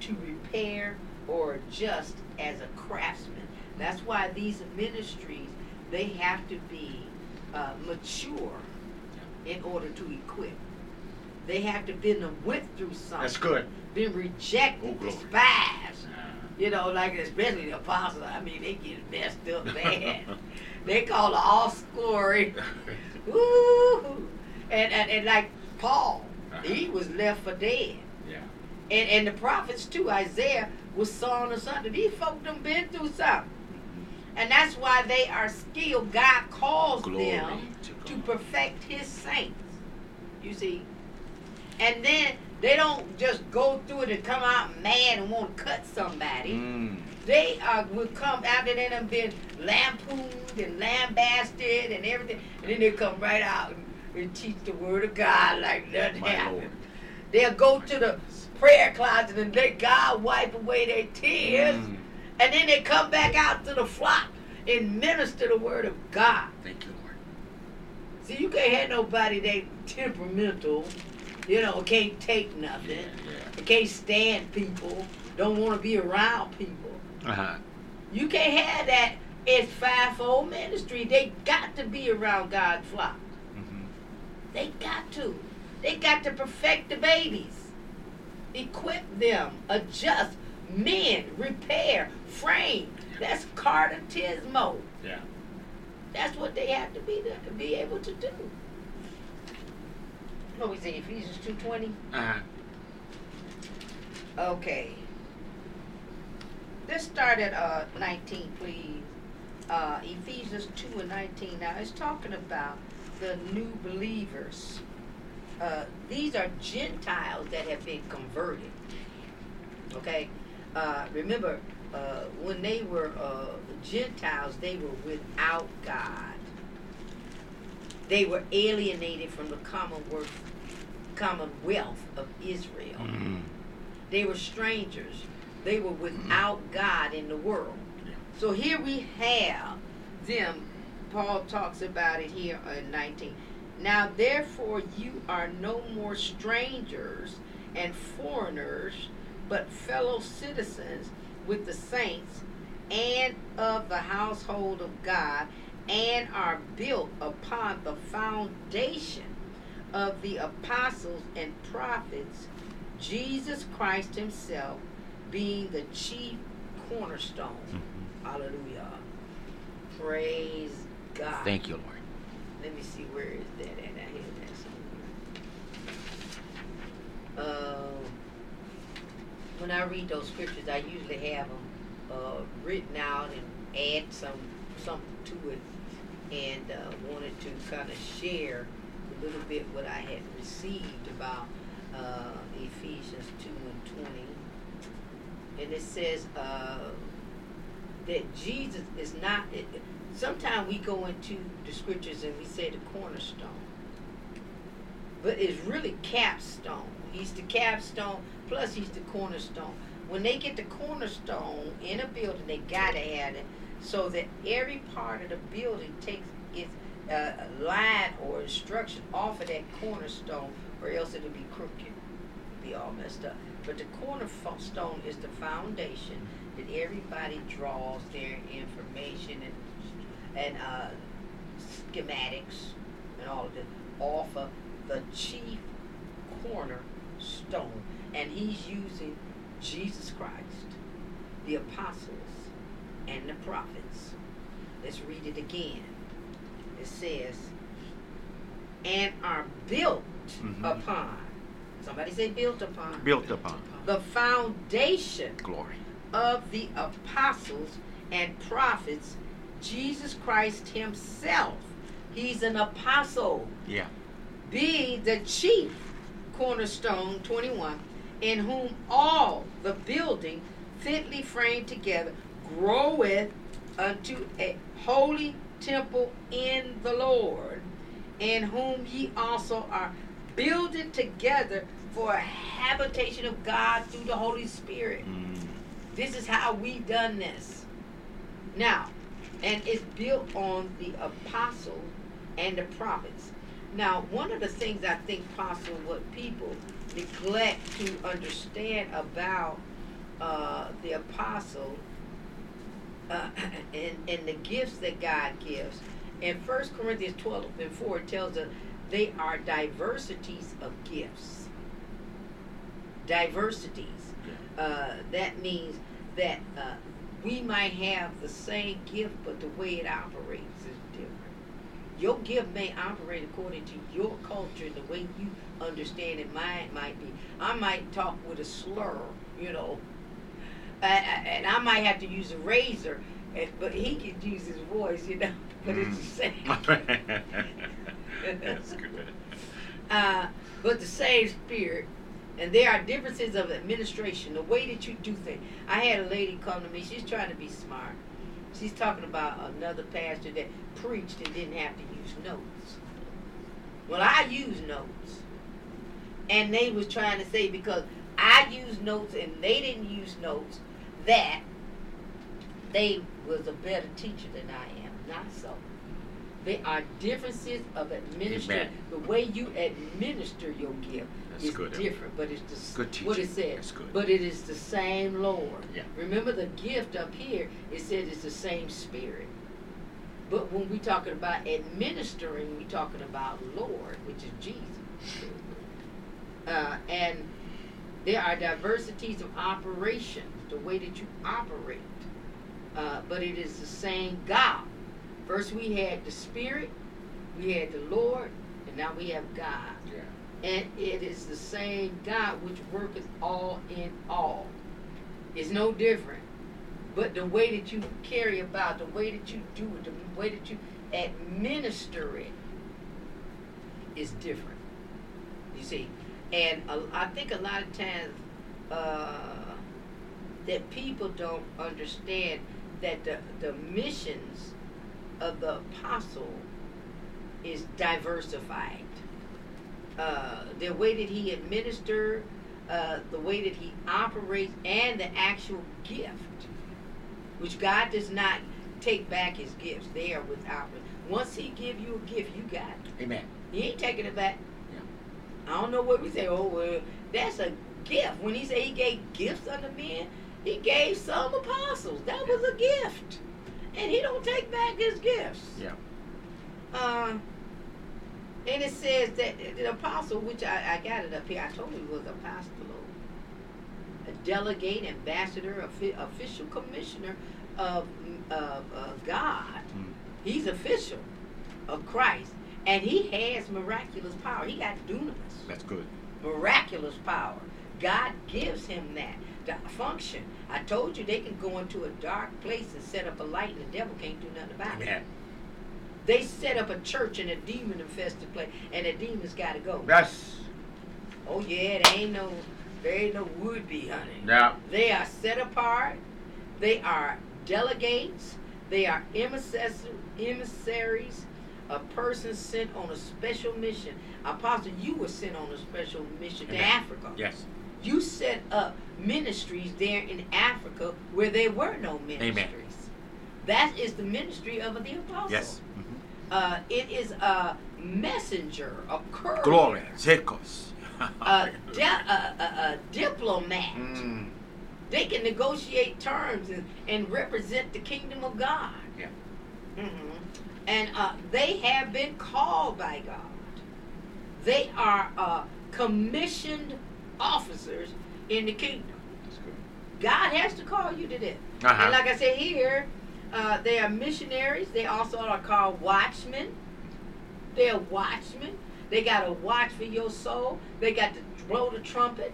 to repair or just as a craftsman. That's why these ministries they have to be uh, mature in order to equip. They have to been went through something. That's good. Been Oh, rejected, glory. despised. You know, like especially the apostles. I mean, they get messed up bad. they call it all glory. Woo! And, and and like Paul, he was left for dead. yeah. And and the prophets too, Isaiah was sawn something. These folk done been through something. And that's why they are skilled. God calls Glory them to to perfect his saints. You see? And then they don't just go through it and come out mad and want to cut somebody. Mm. They uh, will come after they done been lampooned and lambasted and everything. And then they come right out and, and teach the word of God like nothing My happened. Lord. They'll go to the prayer closet and let God wipe away their tears. Mm. And then they come back out to the flock and minister the word of God. Thank you, Lord. See, you can't have nobody that temperamental, you know, can't take nothing, Yeah, yeah. can't stand people, don't want to be around people. Uh-huh. You can't have that. It's fivefold ministry. They got to be around God's flock. Mm-hmm. They got to. They got to perfect the babies, equip them, adjust, mend, repair, frame. That's carditismo. Yeah. That's what they have to be to be able to do. What we say, Ephesians two twenty. Uh-huh. Okay. Let's start at uh, 19, please. Uh, Ephesians 2 and 19. Now, it's talking about the new believers. Uh, these are Gentiles that have been converted. Okay? Uh, remember, uh, when they were uh, Gentiles, they were without God. They were alienated from the commonwealth, commonwealth of Israel. Mm-hmm. They were strangers. They were without God in the world. So here we have them. Paul talks about it here in 19. Now, therefore, you are no more strangers and foreigners, but fellow citizens with the saints and of the household of God, and are built upon the foundation of the apostles and prophets, Jesus Christ Himself being the chief cornerstone. Mm-hmm. Hallelujah. Praise God. Thank you, Lord. Let me see where is that at? I had that somewhere. Uh, when I read those scriptures, I usually have them uh, written out and add some something to it, and uh, wanted to kind of share a little bit what I had received about uh, Ephesians two and twenty, and it says uh, that Jesus is not. Sometimes we go into the scriptures and we say the cornerstone, but it's really capstone. He's the capstone, plus he's the cornerstone. When they get the cornerstone in a building, they gotta have it so that every part of the building takes its uh, line or instruction off of that cornerstone, or else it'll be crooked, be all messed up. But the cornerstone is the foundation that everybody draws their information and and uh, schematics and all of it off of the chief cornerstone. And he's using Jesus Christ, the apostles, and the prophets. Let's read it again. It says, and are built Mhm. upon. Somebody say built upon. Built upon. The foundation Glory. of the apostles and prophets, Jesus Christ Himself. He's an apostle, Yeah. being the chief cornerstone, 21, in whom all the building fitly framed together groweth unto a holy temple in the Lord, in whom ye also are builded together for a habitation of God through the Holy Spirit. Mm. This is how we done this. Now, and it's built on the apostle and the prophets. Now, one of the things I think possible what people neglect to understand about uh, the apostle uh, and, and the gifts that God gives. In 1 Corinthians 12 and 4, it tells us they are diversities of gifts. Diversities. Uh, that means that uh, we might have the same gift, but the way it operates is different. Your gift may operate according to your culture, the way you understand it. Mine might be. I might talk with a slur, you know, and I might have to use a razor, but he could use his voice, you know. But it's the same. Mm. That's good. uh, but the same spirit. And there are differences of administration, the way that you do things. I had a lady come to me, she's trying to be smart. She's talking about another pastor that preached and didn't have to use notes. Well, I use notes. And they was trying to say because I use notes and they didn't use notes, that they was a better teacher than I am. Not so. There are differences of administration. The way you administer your gift That's is good. different, but it's the Good what it says. But it is the same Lord. Yeah. Remember the gift up here. It said it's the same Spirit. But when we're talking about administering, we're talking about Lord, which is Jesus. Uh, and there are diversities of operation, the way that you operate. Uh, but it is the same God. First we had the Spirit, we had the Lord, and now we have God. And it is the same God which worketh all in all. It's no different. But the way that you carry about, the way that you do it, the way that you administer it is different. You see? And I think a lot of times uh, that people don't understand that the, the missions of the apostle is diversified. Uh, the way that he administered, uh, the way that he operates, and the actual gift, which God does not take back his gifts. They are without. Once he give you a gift, you got it. Amen. He ain't taking it back. Yeah. I don't know what we say. Oh well, that's a gift. When he said he gave gifts unto men, he gave some apostles. That was a gift, and he don't take back his gifts. Yeah. Um, and it says that the apostle, which I, I got it up here, I told you was apostle, a delegate, ambassador, official commissioner of, of uh, God Mm. He's official of Christ, and he has miraculous power. He got dunamis, That's good. miraculous power. God gives him that to function. I told you they can go into a dark place and set up a light, and the devil can't do nothing about it. Amen. They set up a church in a demon infested place, and the demons got to go. Yes. Oh yeah, there ain't no, there ain't no would be, honey. Yeah. They are set apart. They are delegates. They are emissaries, emissaries, a person sent on a special mission. Apostle, you were sent on a special mission to Africa. Yes. You set up ministries there in Africa where there were no ministries. Amen. That is the ministry of the apostle. Yes. Mhm. Uh, it is a messenger, a courier, Glory. Zirkos. a, di- a, a, a diplomat. Mm. They can negotiate terms and, and represent the kingdom of God. Yeah. hmm And uh, they have been called by God. They are uh, commissioned officers in the kingdom. God has to call you to this. Uh-huh. And like I said here, uh, they are missionaries. They also are called watchmen. They're watchmen. They got to watch for your soul. They got to blow the trumpet.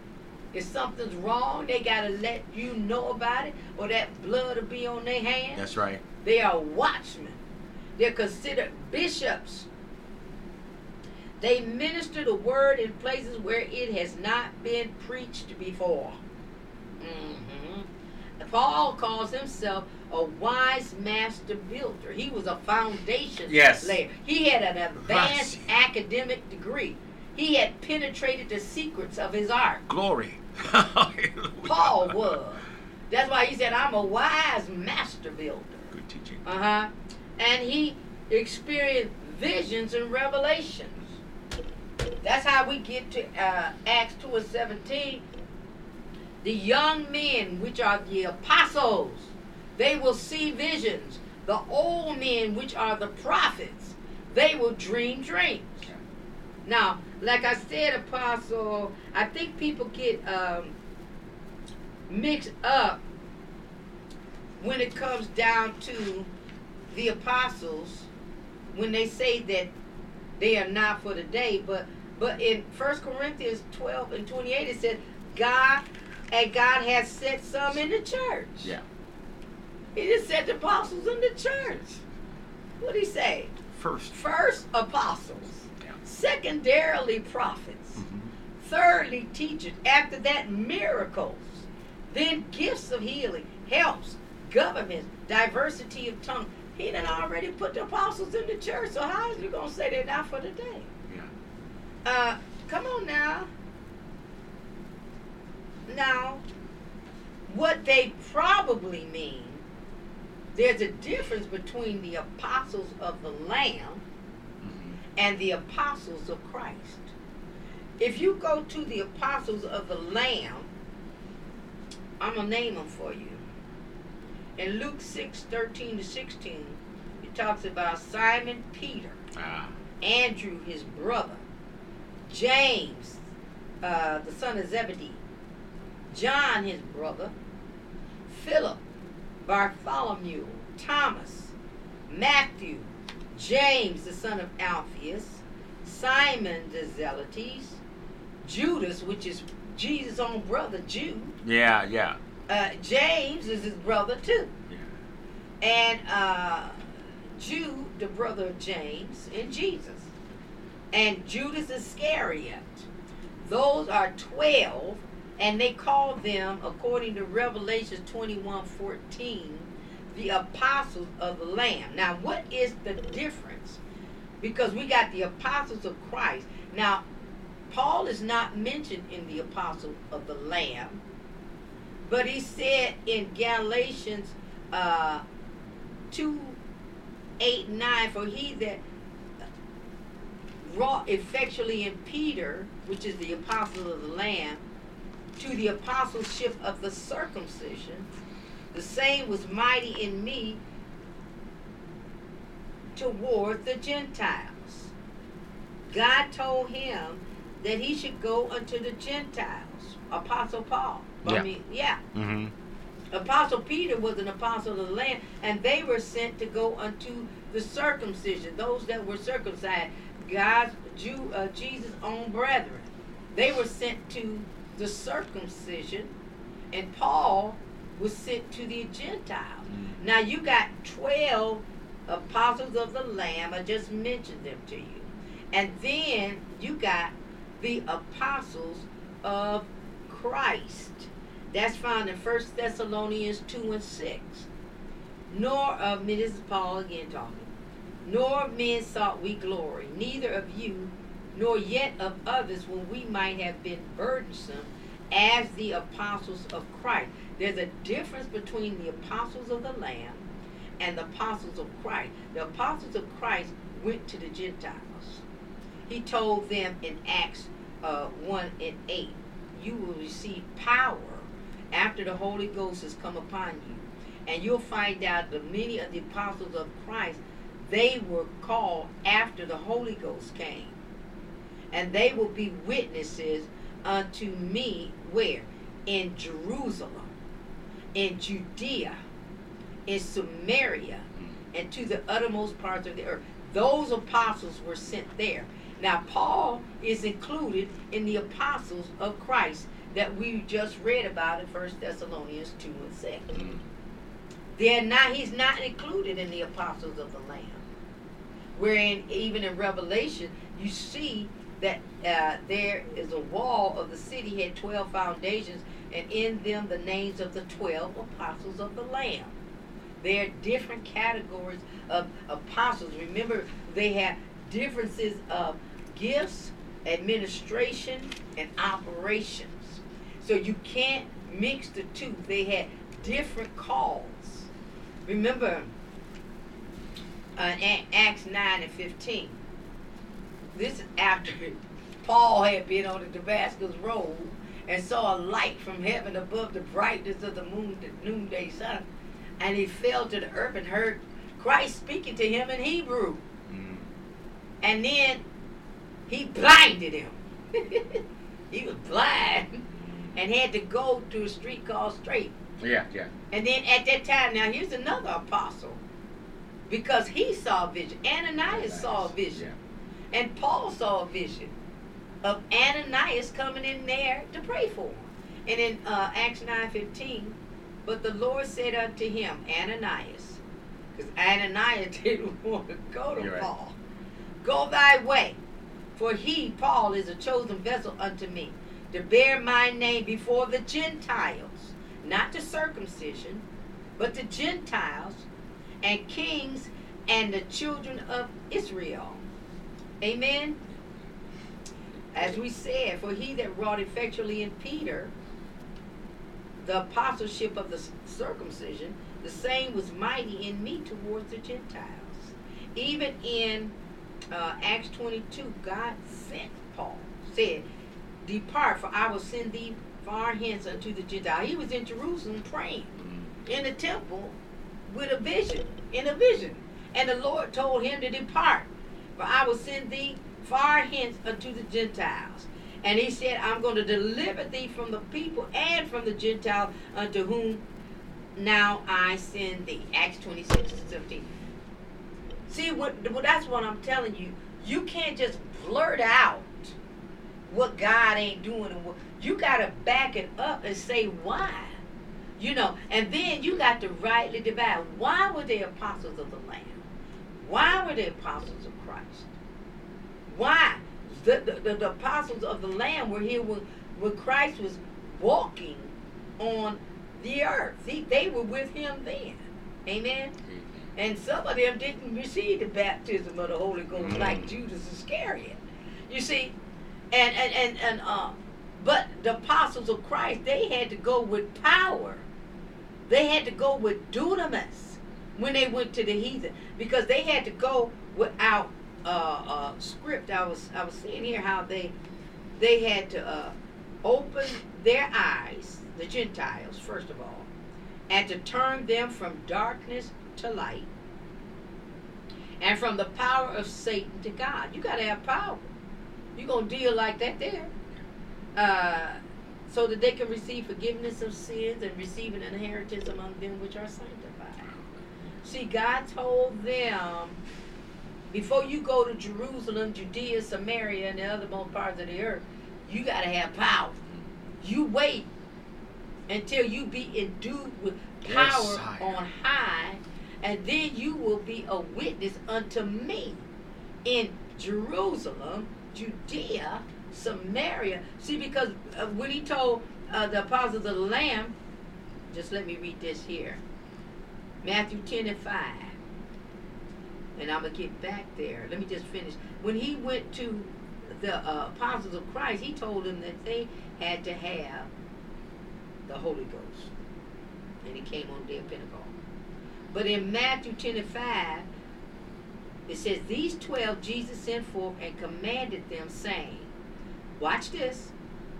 If something's wrong, they got to let you know about it, or that blood will be on their hands. That's right. They are watchmen. They're considered bishops. They minister the word in places where it has not been preached before. hmm Paul calls himself a wise master builder. He was a foundation Yes. layer. He had an advanced Yes. academic degree. He had penetrated the secrets of his art. Glory. Paul was. That's why he said, I'm a wise master builder. Good teaching. Uh huh. And he experienced visions and revelations. That's how we get to uh, Acts 2 and 17. The young men, which are the apostles, they will see visions. The old men, which are the prophets, they will dream dreams. Now, like I said, apostle, I think people get um, mixed up when it comes down to the apostles when they say that they are not for the day but but in First corinthians 12 and 28 it said god and god has set some in the church Yeah. he just set the apostles in the church what did he say First. first apostles Yeah. secondarily prophets Mm-hmm. Thirdly, teachers. After that, miracles. Then gifts of healing, helps, governments, diversity of tongue. He done already put the apostles in the church, so how is you gonna say they're not for the day? Yeah. Uh, come on now. Now, what they probably mean, there's a difference between the apostles of the Lamb Mhm. and the apostles of Christ. If you go to the apostles of the Lamb, I'm going to name them for you. In Luke 6 13 to 16, it talks about Simon Peter, Ah. Andrew, his brother, James, uh, the son of Zebedee, John, his brother, Philip, Bartholomew, Thomas, Matthew, James, the son of Alphaeus, Simon the Zelotes, Judas, which is Jesus' own brother, Jude. Yeah. Yeah. Uh, James is his brother too. Yeah. And uh, Jude, the brother of James and Jesus. And Judas Iscariot. Those are 12, and they call them, according to Revelation 21 14, the apostles of the Lamb. Now, what is the difference? Because we got the apostles of Christ. Now, Paul is not mentioned in the apostle of the Lamb, but he said in Galatians uh, 2 8 9 for he that wrought effectually in Peter, which is the apostle of the Lamb, to the apostleship of the circumcision, the same was mighty in me toward the Gentiles. God told him that he should go unto the Gentiles. Apostle Paul. I Yeah. mean, yeah. Mm-hmm. Apostle Peter was an apostle of the Lamb, and they were sent to go unto the circumcision, those that were circumcised, God's Jew, uh, Jesus' own brethren. They were sent to the circumcision, and Paul was sent to the Gentiles. Mm. Now you got 12 apostles of the Lamb. I just mentioned them to you. And then you got the apostles of Christ. That's found in 1 Thessalonians 2 and 6. Nor of me, this is Paul again talking. Nor of men sought we glory, neither of you, nor yet of others, when we might have been burdensome as the apostles of Christ. There's a difference between the apostles of the Lamb and the apostles of Christ. The apostles of Christ went to the Gentiles. He told them in Acts uh, 1 and 8, you will receive power after the Holy Ghost has come upon you. And you'll find out that many of the apostles of Christ, they were called after the Holy Ghost came. And they will be witnesses unto me where? In Jerusalem, in Judea, in Samaria, and to the uttermost parts of the earth. Those apostles were sent there. Now, Paul is included in the apostles of Christ that we just read about in 1 Thessalonians 2 and 7. Mm. They're not, he's not included in the apostles of the Lamb. Wherein, even in Revelation, you see that uh, there is a wall of the city had 12 foundations, and in them the names of the 12 apostles of the Lamb. There are different categories of apostles. Remember, they have differences of gifts, administration, and operations. So you can't mix the two. They had different calls. Remember, uh, Acts 9 and 15. This is after Paul had been on the Damascus road and saw a light from heaven above the brightness of the moon, the noonday sun. And he fell to the earth and heard Christ speaking to him in Hebrew. Mm. And then he blinded him. he was blind and had to go to a street called Straight. Yeah, yeah. And then at that time, now here's another apostle. Because he saw a vision. Ananias saw a vision. And Paul saw a vision of Ananias coming in there to pray for him. And in uh, Acts 9.15, but the Lord said unto him, Ananias, because Ananias didn't want to go to You're right. Paul, go thy way, for he, Paul, is a chosen vessel unto me, to bear my name before the Gentiles, not the circumcision, but the Gentiles, and kings and the children of Israel. Amen. As we said, for he that wrought effectually in Peter the apostleship of the circumcision, the same was mighty in me towards the Gentiles. Even in uh, Acts 22, God sent Paul, said, Depart, for I will send thee far hence unto the Gentiles. He was in Jerusalem praying Mm. in the temple with a vision, in a vision. And the Lord told him to depart, for I will send thee far hence unto the Gentiles. And he said, I'm going to deliver thee from the people and from the Gentiles unto whom now I send thee. Acts 26 and 17. See, what, what that's what I'm telling you. You can't just blurt out what God ain't doing. And what, you got to back it up and say why. You know, and then you got to rightly divide. Why were they apostles of the Lamb? Why were the apostles of Christ? Why? The, the, the, the apostles of the Lamb were here when, when Christ was walking on the earth. See, they were with him then. Amen. And some of them didn't receive the baptism of the Holy Ghost Mm. like Judas Iscariot. You see, and and and, and uh, but the apostles of Christ they had to go with power. They had to go with dunamis when they went to the heathen because they had to go without uh, uh, scrip. I was I was seeing here how they they had to uh, open their eyes, the Gentiles first of all, and to turn them from darkness to light, and from the power of Satan to God. You got to have power. You're gonna deal like that there, uh, so that they can receive forgiveness of sins and receive an inheritance among them which are sanctified. See, God told them before you go to Jerusalem, Judea, Samaria, and the other most parts of the earth, you got to have power. You wait until you be endued with power Yes, on high, and then you will be a witness unto me in Jerusalem, Judea, Samaria. See, because uh, when he told uh, the apostles of the Lamb, just let me read this here Matthew 10 and 5. And I'm going to get back there. Let me just finish. When he went to the uh, apostles of Christ, he told them that they had to have the Holy Ghost. And he came on the day of Pentecost. But in Matthew 10 and 5, it says, These twelve Jesus sent forth and commanded them, saying, Watch this,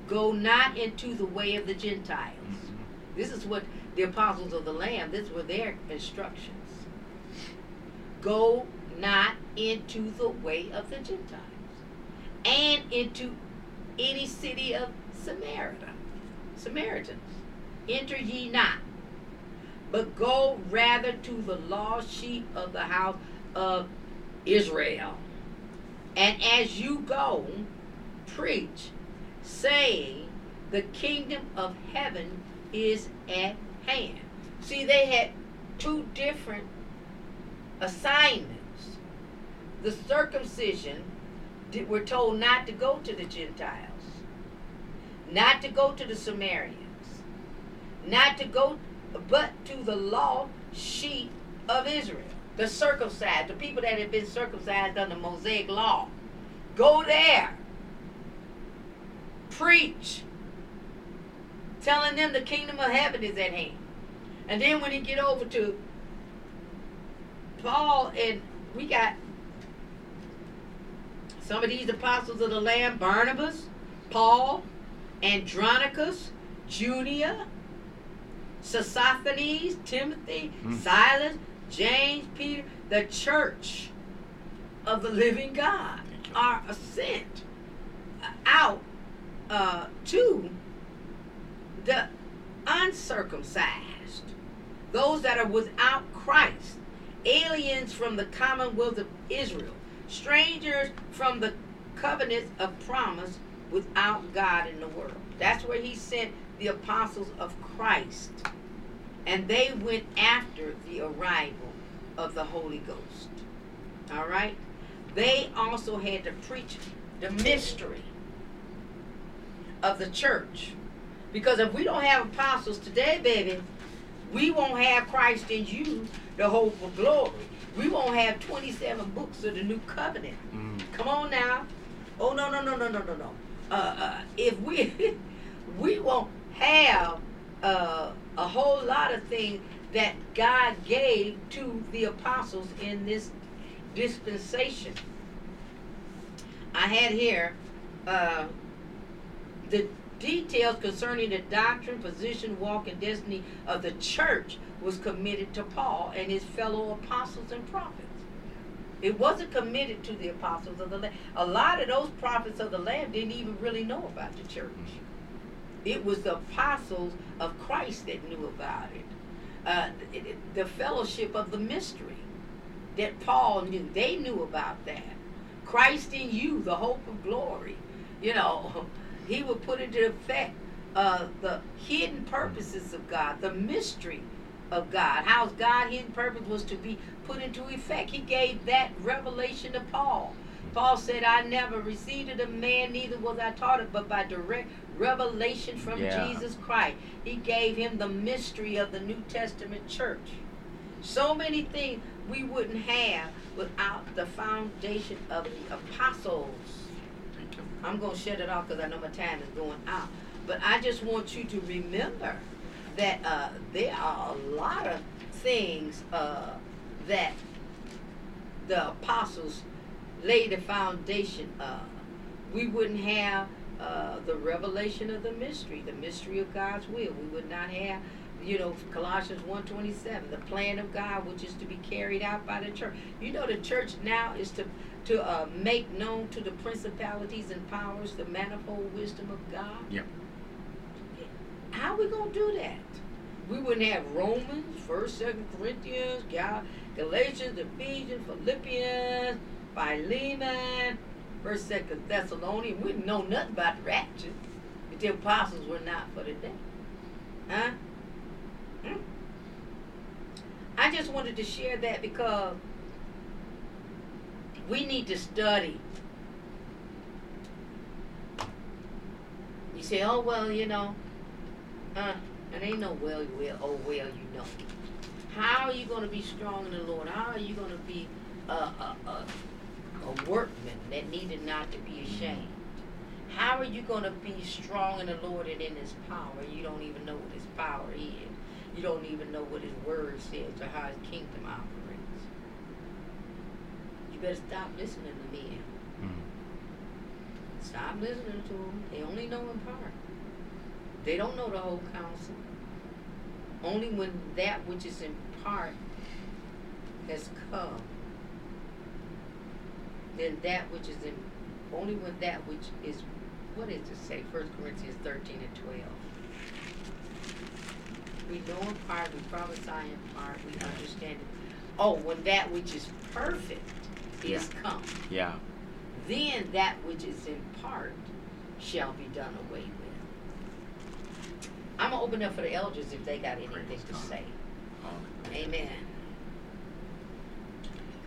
go not into the way of the Gentiles. Mhm. This is what the apostles of the Lamb, this were their instructions. Go not into the way of the Gentiles, and into any city of Samaria. Samaritans, enter ye not, but go rather to the lost sheep of the house of Israel. And as you go, preach, saying, The kingdom of heaven is at See, they had two different assignments. The circumcision, we're told not to go to the Gentiles, not to go to the Samaritans, not to go, but to the lost sheep of Israel, the circumcised, the people that had been circumcised under Mosaic law. Go there, preach, telling them the kingdom of heaven is at hand. And then when you get over to Paul and we got some of these apostles of the Lamb, Barnabas, Paul, Andronicus, Junia, Sosthenes, Timothy, Hmm. Silas, James, Peter, the church of the living God are sent out uh, to the uncircumcised, those that are without Christ, aliens from the commonwealth of Israel, strangers from the covenants of promise without God in the world. That's where he sent the apostles of Christ. And they went after the arrival of the Holy Ghost. All right? They also had to preach the mystery of the church. Because if we don't have apostles today, baby, we won't have Christ in you, the hope of glory. We won't have 27 books of the new covenant. Mm. Come on now. Oh no no no no no no no. Uh, uh, if we we won't have uh, a whole lot of things that God gave to the apostles in this dispensation. I had here uh, the details concerning the doctrine, position, walk, and destiny of the church was committed to Paul and his fellow apostles and prophets. It wasn't committed to the apostles of the Lamb. A lot of those prophets of the land didn't even really know about the church. It was the apostles of Christ that knew about it. Uh, it- it- the fellowship of the mystery that Paul knew. They knew about that. Christ in you, the hope of glory. You know, he would put into effect uh, the hidden purposes of God, the mystery of God. How God's hidden purpose was to be put into effect. He gave that revelation to Paul. Paul said, I never received it of man, neither was I taught it, but by direct revelation from Yeah. Jesus Christ. He gave him the mystery of the New Testament church. So many things we wouldn't have without the foundation of the apostles. I'm going to shut it off because I know my time is going out. But I just want you to remember that uh, there are a lot of things uh, that the apostles laid the foundation of. We wouldn't have uh, the revelation of the mystery, the mystery of God's will. We would not have, you know, Colossians 1.27, the plan of God, which is to be carried out by the church. You know, the church now is to to uh, make known to the principalities and powers the manifold wisdom of God. Yep. How we gonna do that? we wouldn't have Romans, First, Second Corinthians, Gal- Galatians, Ephesians, Philippians, Philemon, First, Second Thessalonians. We didn't know nothing about the rapture. But the apostles were not for the day. Huh? Hmm? I just wanted to share that because we need to study. You say, oh well, you know, uh, it ain't no well, well, oh well, you know. How are you going to be strong in the Lord? How are you going to be a, a, a, a workman that needed not to be ashamed? How are you going to be strong in the Lord and in His power? You don't even know what His power is. You don't even know what His Word says or how His kingdom operates. Better stop listening to men. Mm. Stop listening to them. They only know in part. They don't know the whole counsel. Only when that which is in part has come, then that which is in, only when that which is, what does it say? First Corinthians 13 and 12. We know in part, we prophesy in part, we understand it. Oh, when that which is perfect is come Yeah. then that which is in part shall be done away with. I'm gonna open up for the elders if they got anything Praise to God. say. Hallelujah. Amen.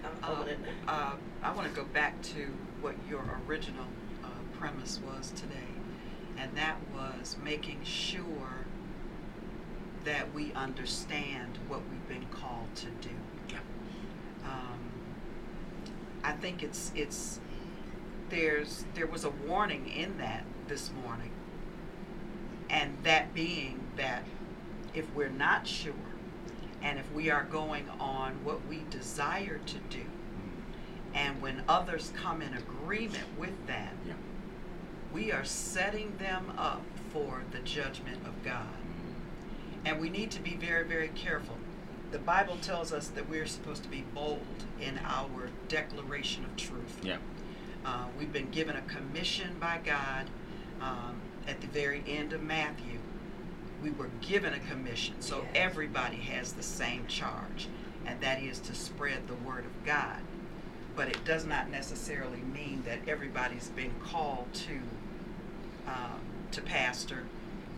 I'm Uh, uh, I want to go back to what your original uh, premise was today, and that was making sure that we understand what we've been called to do. Yeah. Um, I think it's it's there's there was a warning in that this morning, and that being that if we're not sure, and if we are going on what we desire to do, and when others come in agreement with that, Yeah. we are setting them up for the judgment of God. Mm. And we need to be very, very careful. The Bible tells us that we're supposed to be bold in our declaration of truth. Yeah. Uh, we've been given a commission by God um, at the very end of Matthew. We were given a commission, so Yes. everybody has the same charge, and that is to spread the word of God. But it does not necessarily mean that everybody's been called to um, to pastor.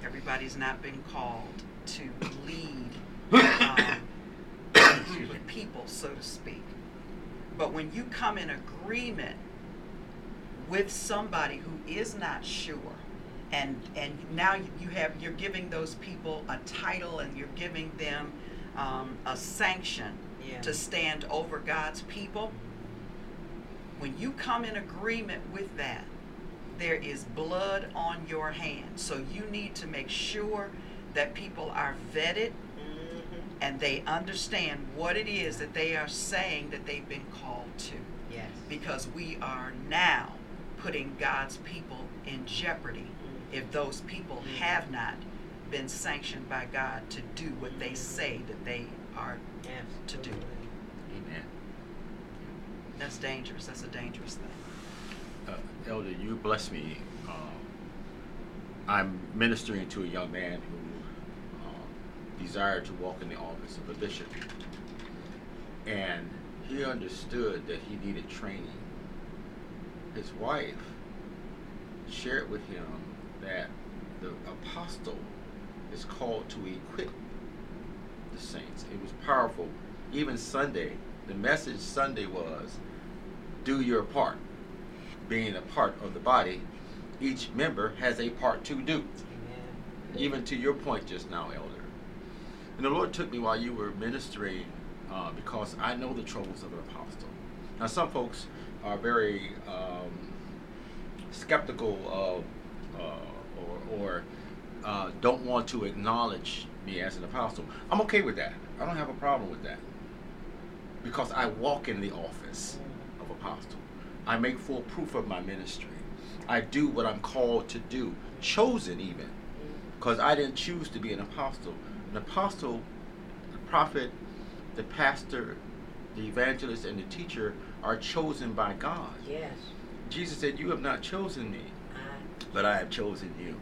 Everybody's not been called to lead um, a group of people, so to speak. But when you come in agreement with somebody who is not sure, and and now you have you're giving those people a title and you're giving them um, a sanction Yeah. to stand over God's people. When you come in agreement with that, there is blood on your hands. So you need to make sure that people are vetted. And they understand what it is that they are saying that they've been called to. Yes. Because we are now putting God's people in jeopardy if those people have not been sanctioned by God to do what they say that they are. to do. Amen. That's dangerous. That's a dangerous thing. Uh, Elder, you bless me. Uh, I'm ministering to a young man who desired to walk in the office of a bishop. And he understood that he needed training. His wife shared with him that the apostle is called to equip the saints. It was powerful. Even Sunday, the message Sunday was do your part. Being a part of the body, each member has a part to do. Amen. Even to your point just now, Elder. And the Lord took me while you were ministering uh, because I know the troubles of an apostle. Now, some folks are very um, skeptical of uh, or, or uh, don't want to acknowledge me as an apostle. I'm okay with that. I don't have a problem with that because I walk in the office of apostle. I make full proof of my ministry. I do what I'm called to do, chosen even, because I didn't choose to be an apostle. An apostle, the prophet, the pastor, the evangelist, and the teacher are chosen by God. Yes. Jesus said, You have not chosen me, but I have chosen you.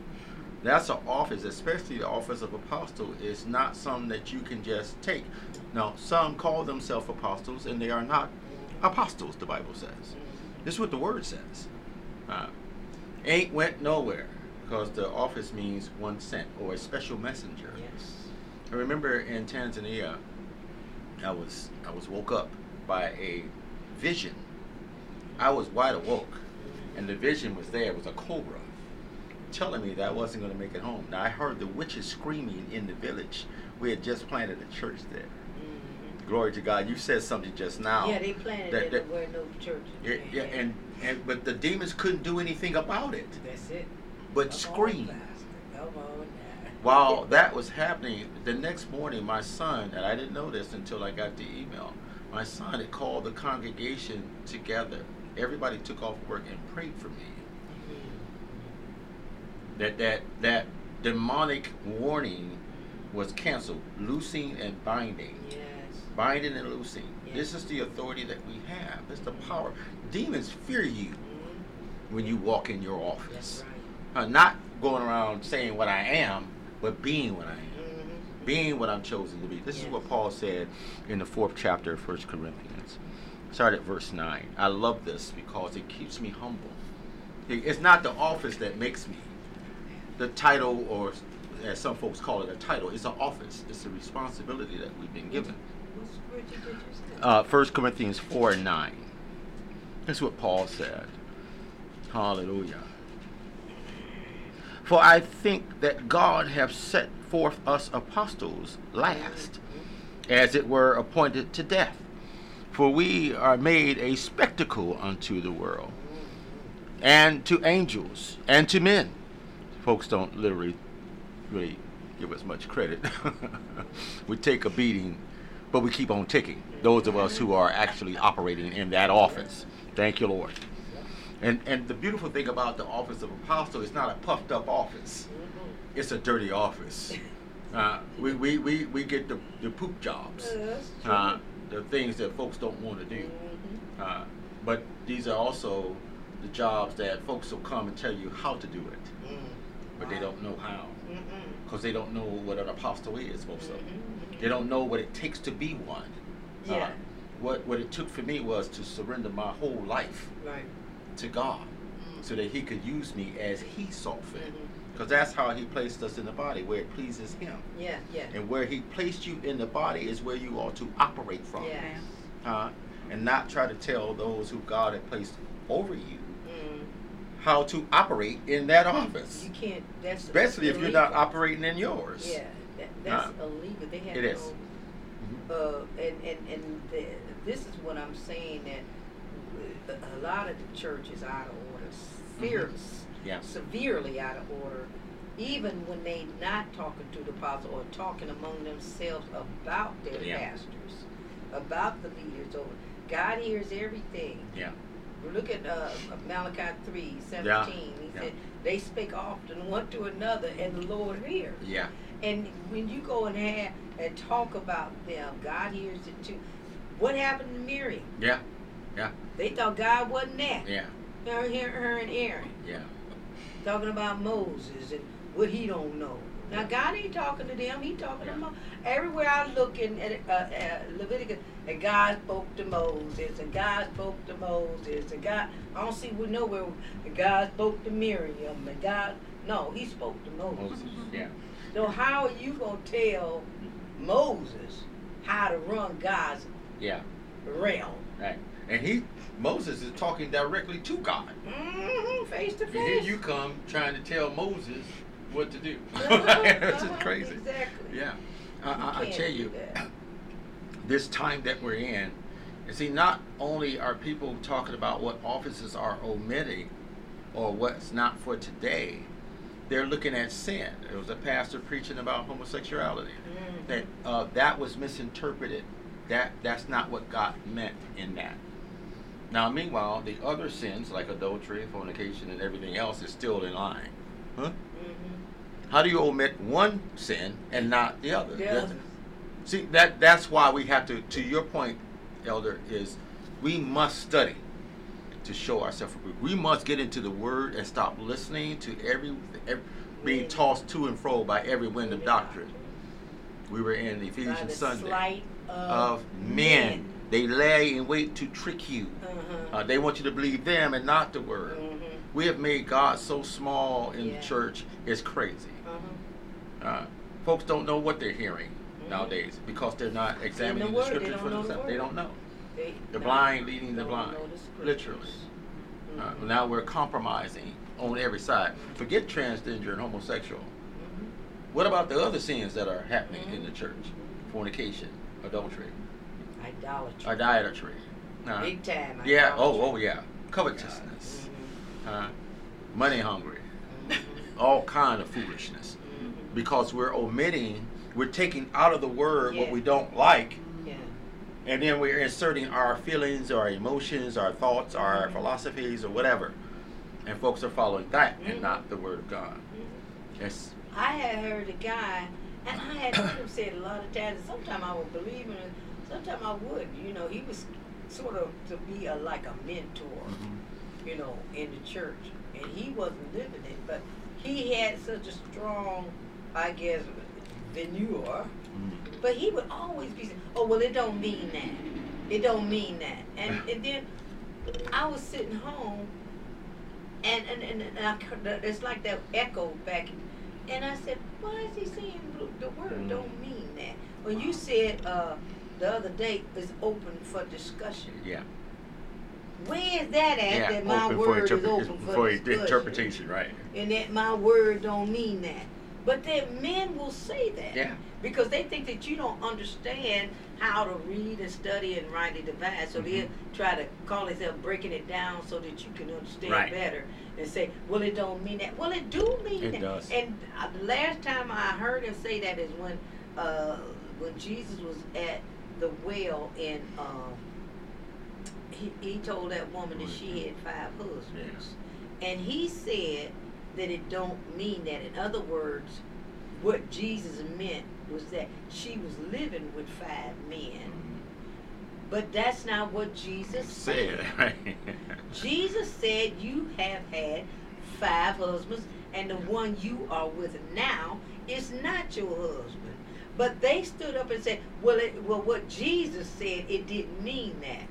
That's an office, especially the office of apostle, is not something that you can just take. Now, some call themselves apostles, and they are not apostles. The Bible says. This is what the word says. Uh, ain't went nowhere because the office means one sent or a special messenger. Yes. I remember in Tanzania, I was I was woke up by a vision. I was wide awake, and the vision was there. It was a cobra, telling me that I wasn't going to make it home. Now I heard the witches screaming in the village. We had just planted a church there. Mhm. Glory to God. You said something just now. Yeah, they planted that- it that- where no church. Yeah, yeah, and, and but the demons couldn't do anything about it, That's it. but Come scream. On, Pastor. Come on now. While that was happening, the next morning, my son, and I didn't know this until I got the email, my son had called the congregation together. Everybody took off work and prayed for me. That that that demonic warning was canceled, loosing and binding. Yes. Binding and loosing. Yeah. This is the authority that we have. It's the power. Demons fear you Mhm. when you walk in your office. right. Uh, not going around saying what I am, but being what I am. Being what I'm chosen to be. This is what Paul said in the fourth chapter of First Corinthians. Start at verse 9. I love this because it keeps me humble. It's not the office that makes me. The title, or as some folks call it, a title, it's an office. It's a responsibility that we've been given. What scripture did you say? Uh, 1 Corinthians 4 and 9. That's what Paul said. Hallelujah. For I think that God hath set forth us apostles last, as it were appointed to death. For we are made a spectacle unto the world, and to angels, and to men. Folks don't literally really give us much credit. we take a beating, but we keep on ticking. Those of us who are actually operating in that office. Thank you, Lord. And and the beautiful thing about the office of apostle is not a puffed up office. It's a dirty office. Uh, we, we, we, we get the, the poop jobs, uh, the things that folks don't want to do. Mhm. Uh, but these are also the jobs that folks will come and tell you how to do it, Mm. but they don't know how because they don't know what an apostle is. Most of them, they don't know what it takes to be one. Uh, Yeah. what what it took for me was to surrender my whole life Right. To God, Mm. so that He could use me as He saw fit. Because that's how He placed us in the body, where it pleases Him. Yeah. Yeah. And where He placed you in the body is where you ought to operate from. Yes. Uh, and not try to tell those who God had placed over you Mm. how to operate in that office. You can't. That's Especially if you're not operating in yours. Yeah, that, that's Uh, illegal. They have it no, is. Uh, and and and the, this is what I'm saying that a- a lot of the churches out of order, serious, Mm-hmm. Yeah. severely out of order. Even when they not talking to the apostle or talking among themselves about their Yeah. pastors, about the leaders over. God hears everything. Yeah. Look at uh, Malachi 3, 17. He Yeah. said, they speak often one to another, and the Lord hears. Yeah. And when you go and have and talk about them, God hears it too. What happened to Miriam? Yeah. Yeah. They thought God wasn't there. Yeah. Her, her, her and Aaron Yeah. talking about Moses and what he don't know. Now God ain't talking to them. He talking Yeah. to Moses. Everywhere I look in at uh, uh, Leviticus, and God spoke to Moses, and God spoke to Moses, and God. I don't see we nowhere. And God spoke to Miriam, and God. No, He spoke to Moses. Moses. Yeah. So how are you gonna tell Moses how to run God's Yeah. realm? Right. And he, Moses, is talking directly to God. Mm-hmm, face to And here you come trying to tell Moses what to do. It's just uh-huh, crazy. Exactly. Yeah. I, You I, I tell you, this time that we're in, and see, not only are people talking about what offices are omitting or what's not for today, they're looking at sin. There was a pastor preaching about homosexuality. Mhm. That uh, that was misinterpreted. That that's not what God meant in that. Now, meanwhile, the other sins like adultery, fornication, and everything else is still in line. Huh? Mhm. How do you omit one sin and not the other? The other. See that that's why we have to. To your point, Elder, is we must study to show ourselves approved. We must get into the Word and stop listening to every, every being tossed to and fro by every wind of doctrine. We were in Ephesians the Sunday sleight of men. They lay in wait to trick you. Uh-huh. Uh, they want you to believe them and not the word. Mhm. We have made God so small in Yeah. the church, it's crazy. Uh-huh. Uh, folks don't know what they're hearing Mhm. nowadays because they're not examining the they scriptures for know the themselves. They don't know. They The blind leading the blind, the literally. Uh, Mhm. now we're compromising on every side. Forget transgender and homosexual. Mhm. What about the other sins that are happening in the church? Fornication, adultery, Idolatry. idolatry. Uh, Big time. yeah. Oh, idolatry. oh, yeah. Covetousness, Mhm. uh, money hungry, Mhm. all kind of foolishness. Mhm. Because we're omitting, we're taking out of the word what we don't like, Yeah. and then we're inserting our feelings, our emotions, our thoughts, our Mhm. philosophies, or whatever. And folks are following that and Mhm. not the word of God. Mhm. Yes. I had heard a guy, and I had heard him say it a lot of times. and Sometimes I would believe him, and sometimes I would. You know, he was sort of to be a like a mentor, Mhm. you know, in the church, and he wasn't living it, but he had such a strong, I guess, veneer. Mhm. But he would always be saying, "Oh well, it don't mean that. It don't mean that." And and then I was sitting home, and and and, and I, it's like that echo back, and I said, "Why is he saying the- the word Mm. don't mean that?" When you said uh, the other day is open for discussion. Yeah. Where is that at? Yeah. that my word is open for interpretation, right? and that my word don't mean that. But then men will say that. Yeah. Because they think that you don't understand how to read and study and write and divide. So they'll Mhm. try to call themselves breaking it down so that you can understand Right. better and say, well, it don't mean that. Well, it do mean It that. does. And uh, the last time I heard him say that is when uh, when Jesus was at the well and um, he, he told that woman that she had five husbands. And he said that it don't mean that. In other words, what Jesus meant was that she was living with five men. But that's not what Jesus Said, said. Jesus said you have had five husbands, and the one you are with now is not your husband. But they stood up and said, "Well, it, well, what Jesus said, it didn't mean that."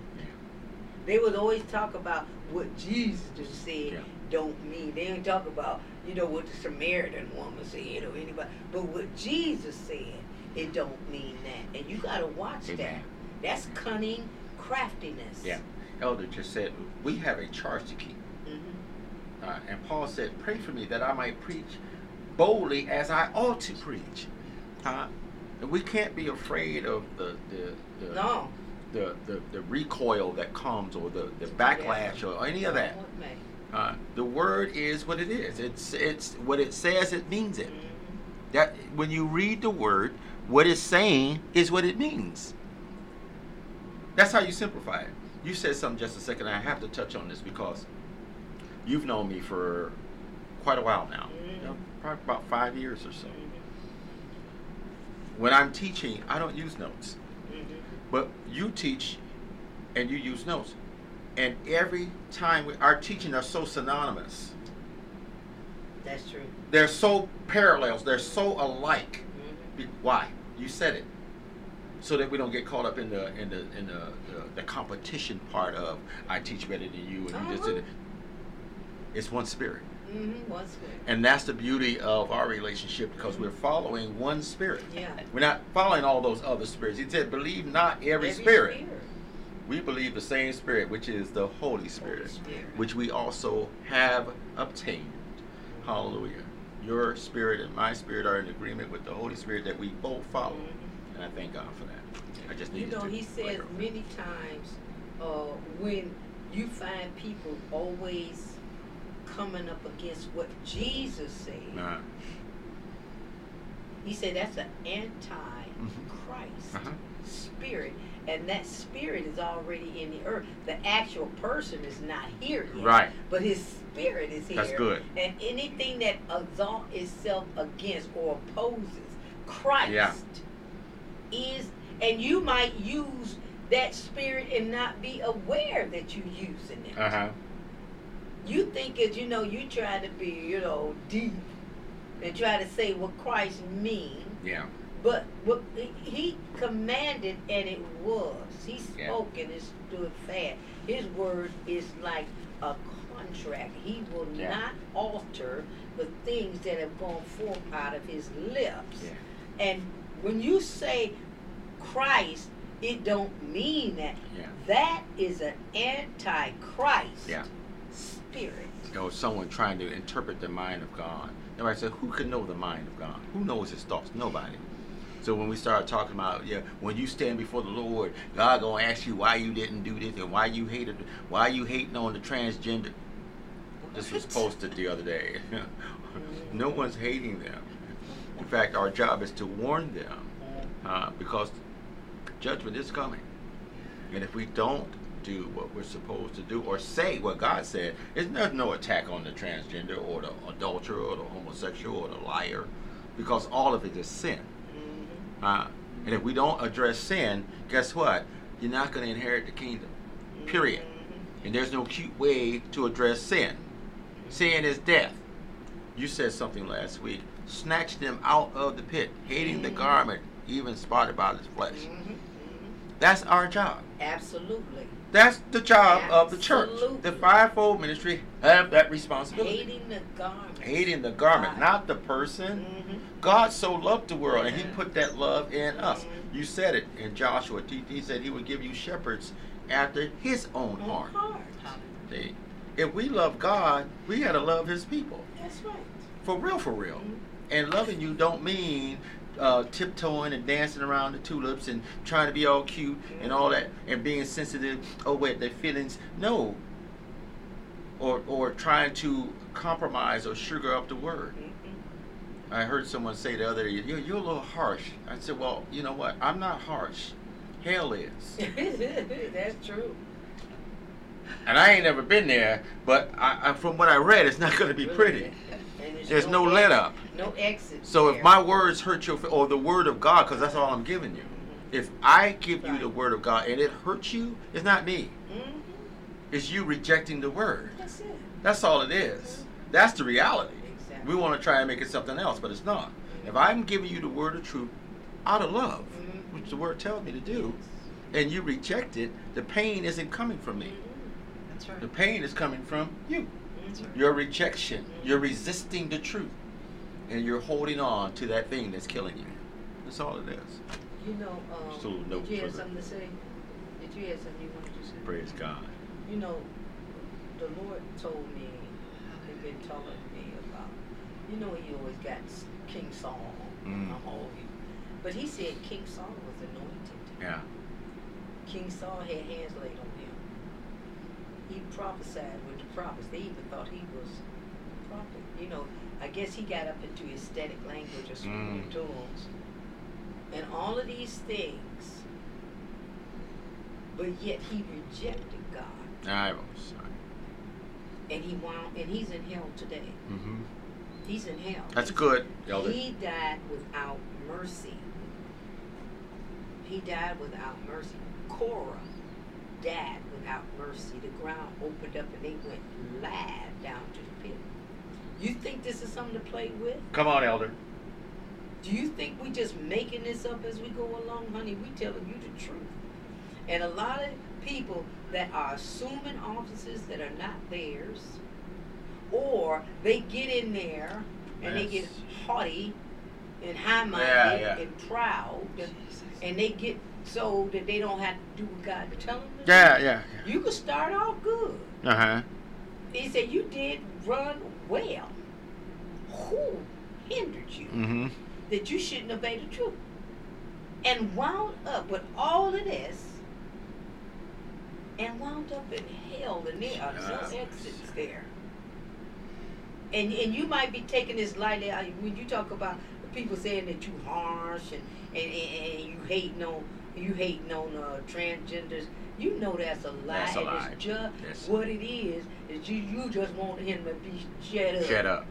They would always talk about what Jesus just said Yeah. don't mean. They didn't talk about, you know, what the Samaritan woman said or anybody. But what Jesus said, it don't mean that. And you gotta watch that. Amen. That's cunning craftiness. Yeah. Elder just said, we have a charge to keep. hmm Uh, and Paul said, pray for me that I might preach boldly as I ought to preach. Huh? And we can't be afraid of the, the, the, No. the, the, the recoil that comes or the, the backlash or any of that. Uh, the word is what it is. It's it's what it says. It means it. Mhm. That when you read the word, what it's saying is what it means. That's how you simplify it. You said something just a second. I have to touch on this because you've known me for quite a while now. Mhm. You know, probably about five years or so. When I'm teaching, I don't use notes, Mhm. but you teach, and you use notes. And every time we, our teaching are so synonymous. That's true. They're so parallels. They're so alike. Mhm. Why? You said it. So that we don't get caught up in the in the in the the, the competition part of I teach better than you and you just did it. It's one spirit. Mhm. One spirit. And that's the beauty of our relationship because we're following one spirit. Yeah. We're not following all those other spirits. He said, believe not every, spirit. We believe the same spirit, which is the Holy Spirit, Spirit. which we also have obtained. Hallelujah. Your spirit and my spirit are in agreement with the Holy Spirit that we both follow. Mhm. And I thank God for that. I just You needed know, to he says many times uh, when you find people always coming up against what Jesus said, Uh, he said that's an anti-Christ Uh-huh. spirit, and that spirit is already in the earth. The actual person is not here yet, Right. But his spirit is here. That's good. And anything that exalts itself against or opposes Christ Yeah. is, and you might use that spirit and not be aware that you're using it. Uh-huh. You think as you know, you try to be, you know, deep. and try to say what Christ mean. Yeah. But what he commanded and it was. He Yeah. spoke and it stood fast. His word is like a contract. He will Yeah. not alter the things that have gone forth out of his lips. Yeah. And when you say Christ, it don't mean that. Yeah. That is an antichrist Yeah. Spirit. Or someone trying to interpret the mind of God. Everybody said, who can know the mind of God? Who knows his thoughts? Nobody. So when we start talking about, yeah, when you stand before the Lord, God gonna ask you why you didn't do this and why you hated, why you hating on the transgender. This was posted the other day. no one's hating them. In fact, our job is to warn them uh, because judgment is coming. And if we don't do what we're supposed to do or say what God said, it's there's no attack on the transgender or the adulterer or the homosexual or the liar because all of it is sin. Mhm. Uh, and if we don't address sin, guess what? You're not going to inherit the kingdom. Period. Mhm. And there's no cute way to address sin. Sin is death. You said something last week. Snatch them out of the pit, hating the Mhm. garment, even spotted by the flesh. Mhm. Mhm. That's our job. Absolutely. That's the job of the church. Absolutely. The fivefold ministry have that responsibility. Hating the garment. Hating the garment, Right. not the person. Mhm. God so loved the world, and He put that love in us. Mhm. You said it in Joshua. He he said He would give you shepherds after His own heart. heart. See, if we love God, we got to love His people That's right. for real, for real. Mhm. And loving you don't mean uh, tiptoeing and dancing around the tulips and trying to be all cute and all that and being sensitive. Oh wait, their feelings. No. Or or trying to compromise or sugar up the word. Mhm. I heard someone say the other day, you're, you're a little harsh. I said, well, you know what? I'm not harsh. Hell is. That's true. And I ain't never been there, but I, I, from what I read, it's not going to be pretty. There's no let exit- up. No exit. So if my words hurt your, or the word of God, because that's all I'm giving you. If I give you the word of God and it hurts you, it's not me. Mhm. It's you rejecting the word. That's it. That's all it is. That's the reality. Exactly. We want to try and make it something else, but it's not. If I'm giving you the word of truth out of love, Mhm. which the word tells me to do, and you reject it, the pain isn't coming from me. That's right. The pain is coming from you. That's right. Your rejection. You're resisting the truth. And you're holding on to that thing that's killing you. That's all it is. You know, um, Just a did you have something to say? Did you have something you wanted to say? Praise God. You know, the Lord told me, he's been telling me about, you know, he always got King Saul Mm. on all. But he said King Saul was anointed. Yeah. King Saul had hands laid on him. He prophesied with the prophets. They even thought he was a prophet. You know, I guess he got up into aesthetic language or spiritual Mm. tools. And all of these things. But yet he rejected God. I was sorry. And he wound and he's in hell today. Mm-hmm. He's in hell. That's He's- good, Elder. He died without mercy. He died without mercy. Korah died without mercy. The ground opened up and they went live down to the pit. You think this is something to play with? Come on, Elder. Do you think we just making this up as we go along, honey? We telling you the truth. And a lot of people that are assuming offices that are not theirs, or they get in there and they get haughty and high-minded Yeah, yeah. and proud, and they get so that they don't have to do what God tell them to Yeah, do. yeah. You could start off good. Uh huh. He said you did run well. Who hindered you? Mm-hmm. that you shouldn't obey the truth. And wound up with all of this and wound up in hell and there are no exits there. And and you might be taking this lightly I- when you talk about people saying that you harsh and, and, and, and you hating on you hating on uh, transgenders. You know that's a lie. That's a and lie. It's just Yes. what it is. Is you you just want him to be shut up. Shut up.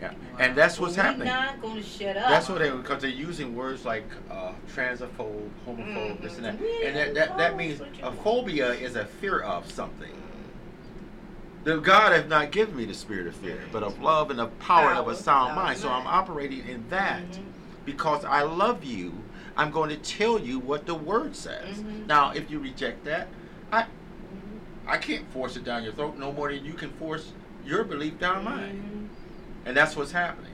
Yeah. And that's what's Well, happening. We're not going to shut up. That's what they because they're using words like uh, transphobe, homophobe, this and that, Mhm. and that, that, that means that's what you a phobia is a fear of something. The God has not given me the spirit of fear, but of love and of power, and of a sound sound mind. So I'm operating in that Mhm. because I love you. I'm going to tell you what the word says. Mhm. Now, if you reject that, I Mhm. I can't force it down your throat no more than you can force your belief down mine. Mhm. And that's what's happening.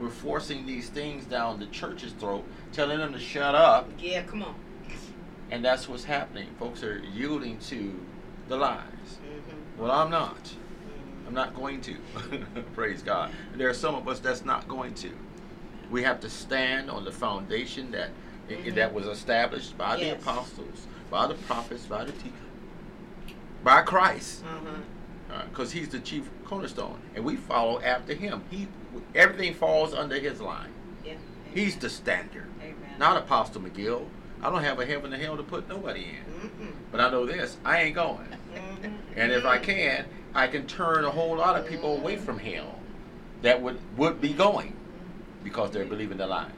We're forcing these things down the church's throat, telling them to shut up, Yeah, come on. and that's what's happening. Folks are yielding to the lies. Mhm. Well, I'm not. Mhm. I'm not going to. Praise God. There are some of us that's not going to. We have to stand on the foundation that Mhm. that was established by Yes. the apostles, by the prophets, by the teachers, by Christ, because He's the chief cornerstone, and we follow after Him. He everything falls under His line. Yeah. He's the standard, Amen. not Apostle McGill. I don't have a heaven and hell to put nobody in, Mhm. but I know this: I ain't going. And if I can, I can turn a whole lot of people away from hell that would would be going because they're believing the lies.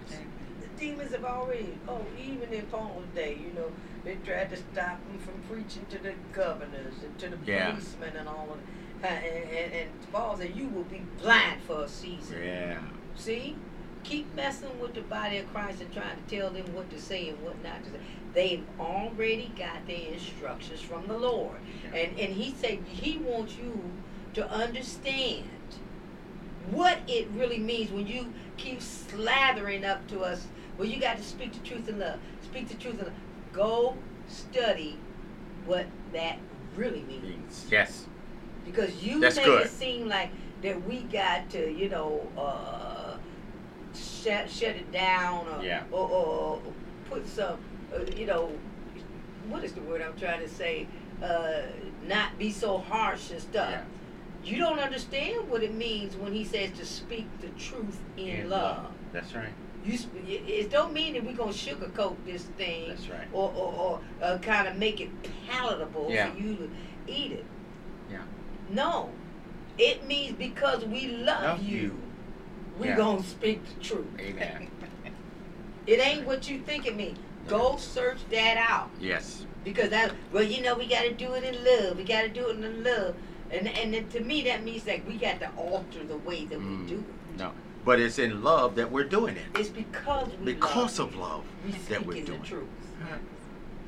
Demons have already, oh, even in Paul's day, you know, they tried to stop him from preaching to the governors and to the Yeah. policemen and all of that. And, and, and Paul said, you will be blind for a season. Yeah. See? Keep messing with the body of Christ and trying to tell them what to say and what not to say. They've already got their instructions from the Lord. Yeah. And and he said he wants you to understand what it really means when you keep slathering up to us. Well, you got to speak the truth in love. Speak the truth in love. Go study what that really means Yes. because you That's make good. it seem like that we got to, you know, uh, shut shut it down or Yeah. or, or put some, uh, you know, what is the word I'm trying to say? Uh, not be so harsh and stuff. Yeah. You don't understand what it means when he says to speak the truth in, In love. That's right. You, it, don't mean that we're gonna sugarcoat this thing right. or or, or uh, kind of make it palatable Yeah. for you to eat it. Yeah. No, it means because we love, Love you, you. we Yeah. gonna speak the truth. Amen. It ain't what you think it means. Go search that out yes. because that. Well, you know we got to do it in love. We got to do it in love, and and then to me that means that we got to alter the way that Mm. we do it. No. But it's in love that we're doing it. It's because Because love of love we that we're doing the it. truth.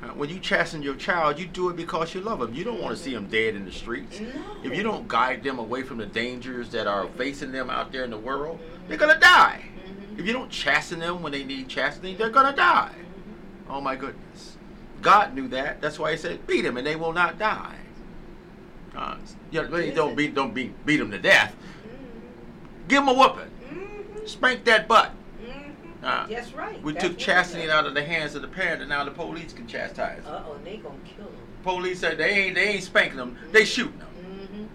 Uh, When you chasten your child, you do it because you love them. You don't want to see them dead in the streets. No. If you don't guide them away from the dangers that are facing them out there in the world, they're gonna die. Mhm. If you don't chasten them when they need chastening, they're gonna die. Mhm. Oh my goodness. God knew that. That's why he said, beat them and they will not die. Uh, really don't beat don't beat beat them to death. Give them a whooping. Spank that butt. Mhm. Uh, That's right. We That's took chastening out of the hands of the parent, and now the police can chastise. Uh oh, they gonna kill them. Police said they ain't they ain't spanking them. They shooting them Mm-hmm.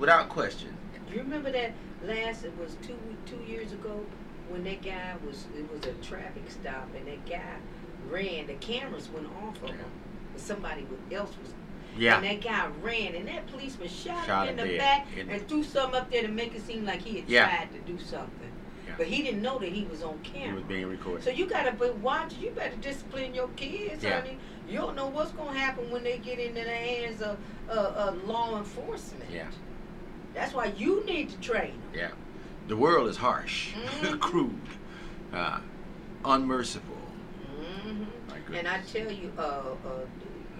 without question. You remember that last? It was two two years ago when that guy was. It was a traffic stop, and that guy ran. The cameras went off of him. But somebody else was. Yeah. And that guy ran, and that policeman shot, Shot him in the dead. back In- and threw something up there to make it seem like he had Yeah. tried to do something. But he didn't know that he was on camera. He was being recorded. So you gotta be watching. You better discipline your kids, Yeah. honey. You don't know what's gonna happen when they get into the hands of uh, uh, law enforcement. Yeah. That's why you need to train 'em. Yeah. The world is harsh, Mhm. crude, uh, unmerciful. Mhm. My And I tell you, uh, uh,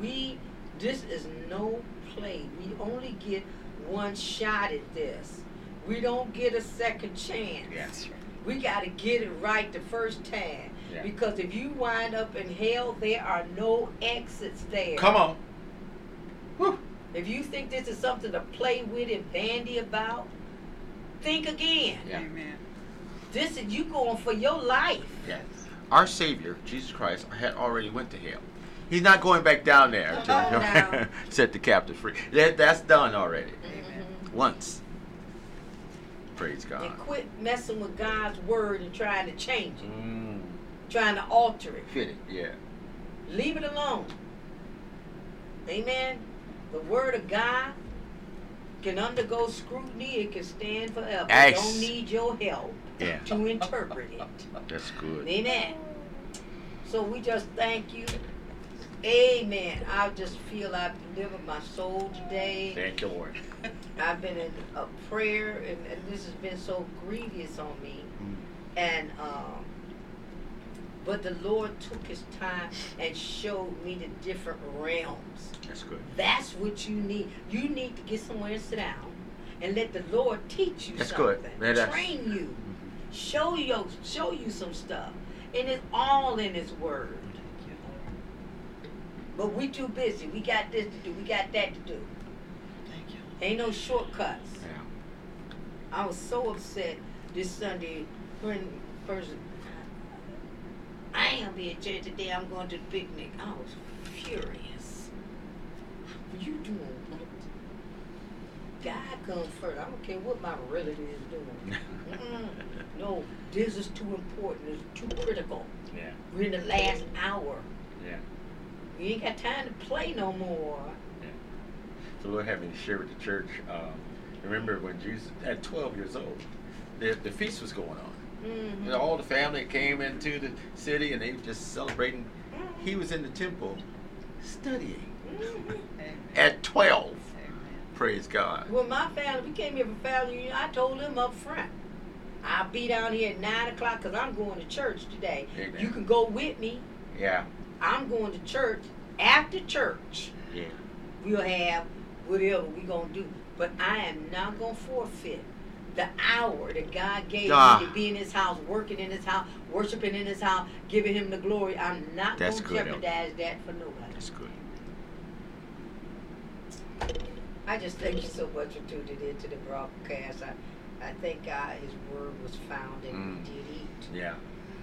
we this is no play. We only get one shot at this. We don't get a second chance. Yes. We got to get it right the first time. Yeah. Because if you wind up in hell, there are no exits there. Come on. Woo. If you think this is something to play with and bandy about, think again. Yeah. Amen. This is you going for your life. Yes. Our Savior, Jesus Christ, had already went to hell. He's not going back down there to Oh, no. set the captive free. That, that's done already. Amen. Once. Praise God. And quit messing with God's word and trying to change it, Mm, trying to alter it. fit it, yeah. Leave it alone. Amen. The word of God can undergo scrutiny. It can stand forever. It don't need your help Yeah. to interpret it. That's good. Amen. So we just thank you. Amen. I just feel I've delivered my soul today. Thank you, Lord. I've been in a prayer, and, and this has been so grievous on me. Mm. And um, but the Lord took His time and showed me the different realms. That's good. That's what you need. You need to get somewhere and sit down, and let the Lord teach you That's something, good. Train you, Mhm. show you, show you some stuff, and it's all in His Word. But we too busy. We got this to do. We got that to do. Ain't no shortcuts. Yeah. I was so upset this Sunday when first I ain't gonna be at church today. I'm going to the picnic. I was furious. What you doing what? God comes first. I don't care what my relative is doing. Mm-mm. No, this is too important. It's too critical. Yeah. We're in the last hour. Yeah. You ain't got time to play no more. So Lord had me to share with the church. Um, remember when Jesus at 12 years old, the, the feast was going on. Mm-hmm. And all the family came into the city and they were just celebrating. He was in the temple studying Mhm. at 12. Amen. Praise God. Well, my family, we came here for family reunion. I told them up front, I'll be down here at 9 o'clock because I'm going to church today. Amen. You can go with me. Yeah. I'm going to church. After church, Yeah. we'll have whatever we going to do. But I am not going to forfeit the hour that God gave Ah. me to be in his house, working in his house, worshiping in his house, giving him the glory. I'm not gonna good, jeopardize that for nobody. That's good. I just thank you so much for tuning in to the broadcast. I, I thank God his word was found and Mm. we did eat. Yeah.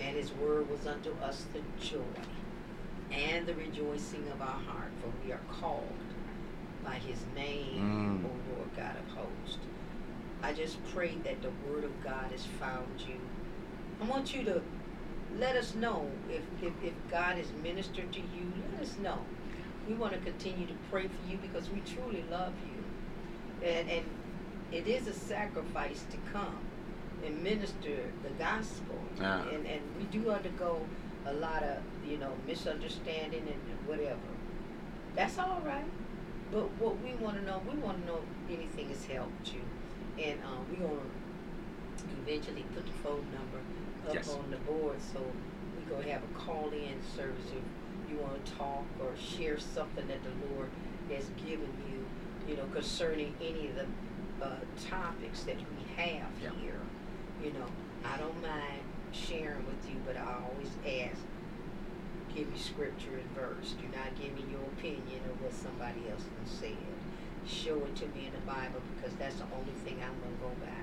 And his word was unto us the joy and the rejoicing of our heart, for we are called by his name, Mm. O Lord God of hosts. I just pray that the word of God has found you. I want you to let us know if, if, if God has ministered to you. Let us know. We want to continue to pray for you because we truly love you. And, and it is a sacrifice to come and minister the gospel. Ah. And, and we do undergo a lot of, you know, misunderstanding and whatever. That's all right. But what we want to know, we want to know if anything has helped you. And um, we're going to eventually put the phone number up Yes. on the board so we're going to have a call in service if you want to talk or share something that the Lord has given you, you know, concerning any of the uh, topics that we have Yeah. here. You know, I don't mind sharing with you, but I always ask, give me scripture and verse. Do not give me your opinion of what somebody else has said. Show it to me in the Bible because that's the only thing I'm going to go by.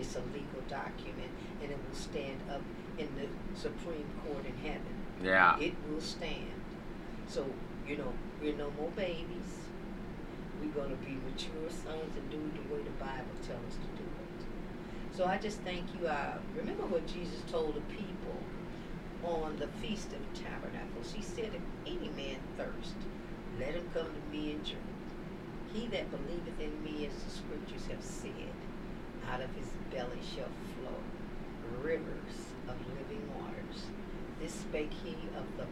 It's a legal document and it will stand up in the Supreme Court in heaven. Yeah. It will stand. So, you know, we're no more babies. We're going to be mature sons and do it the way the Bible tells us to do it. So I just thank you. I remember what Jesus told the people on the Feast of Tabernacles. He said, If any man thirst, let him come to me and drink. He that believeth in me, as the scriptures have said, out of his belly shall flow rivers of living waters. This spake he of the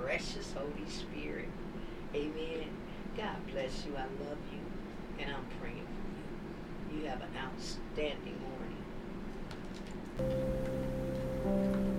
precious Holy Spirit. Amen. God bless you. I love you. And I'm praying for you. You have an outstanding morning.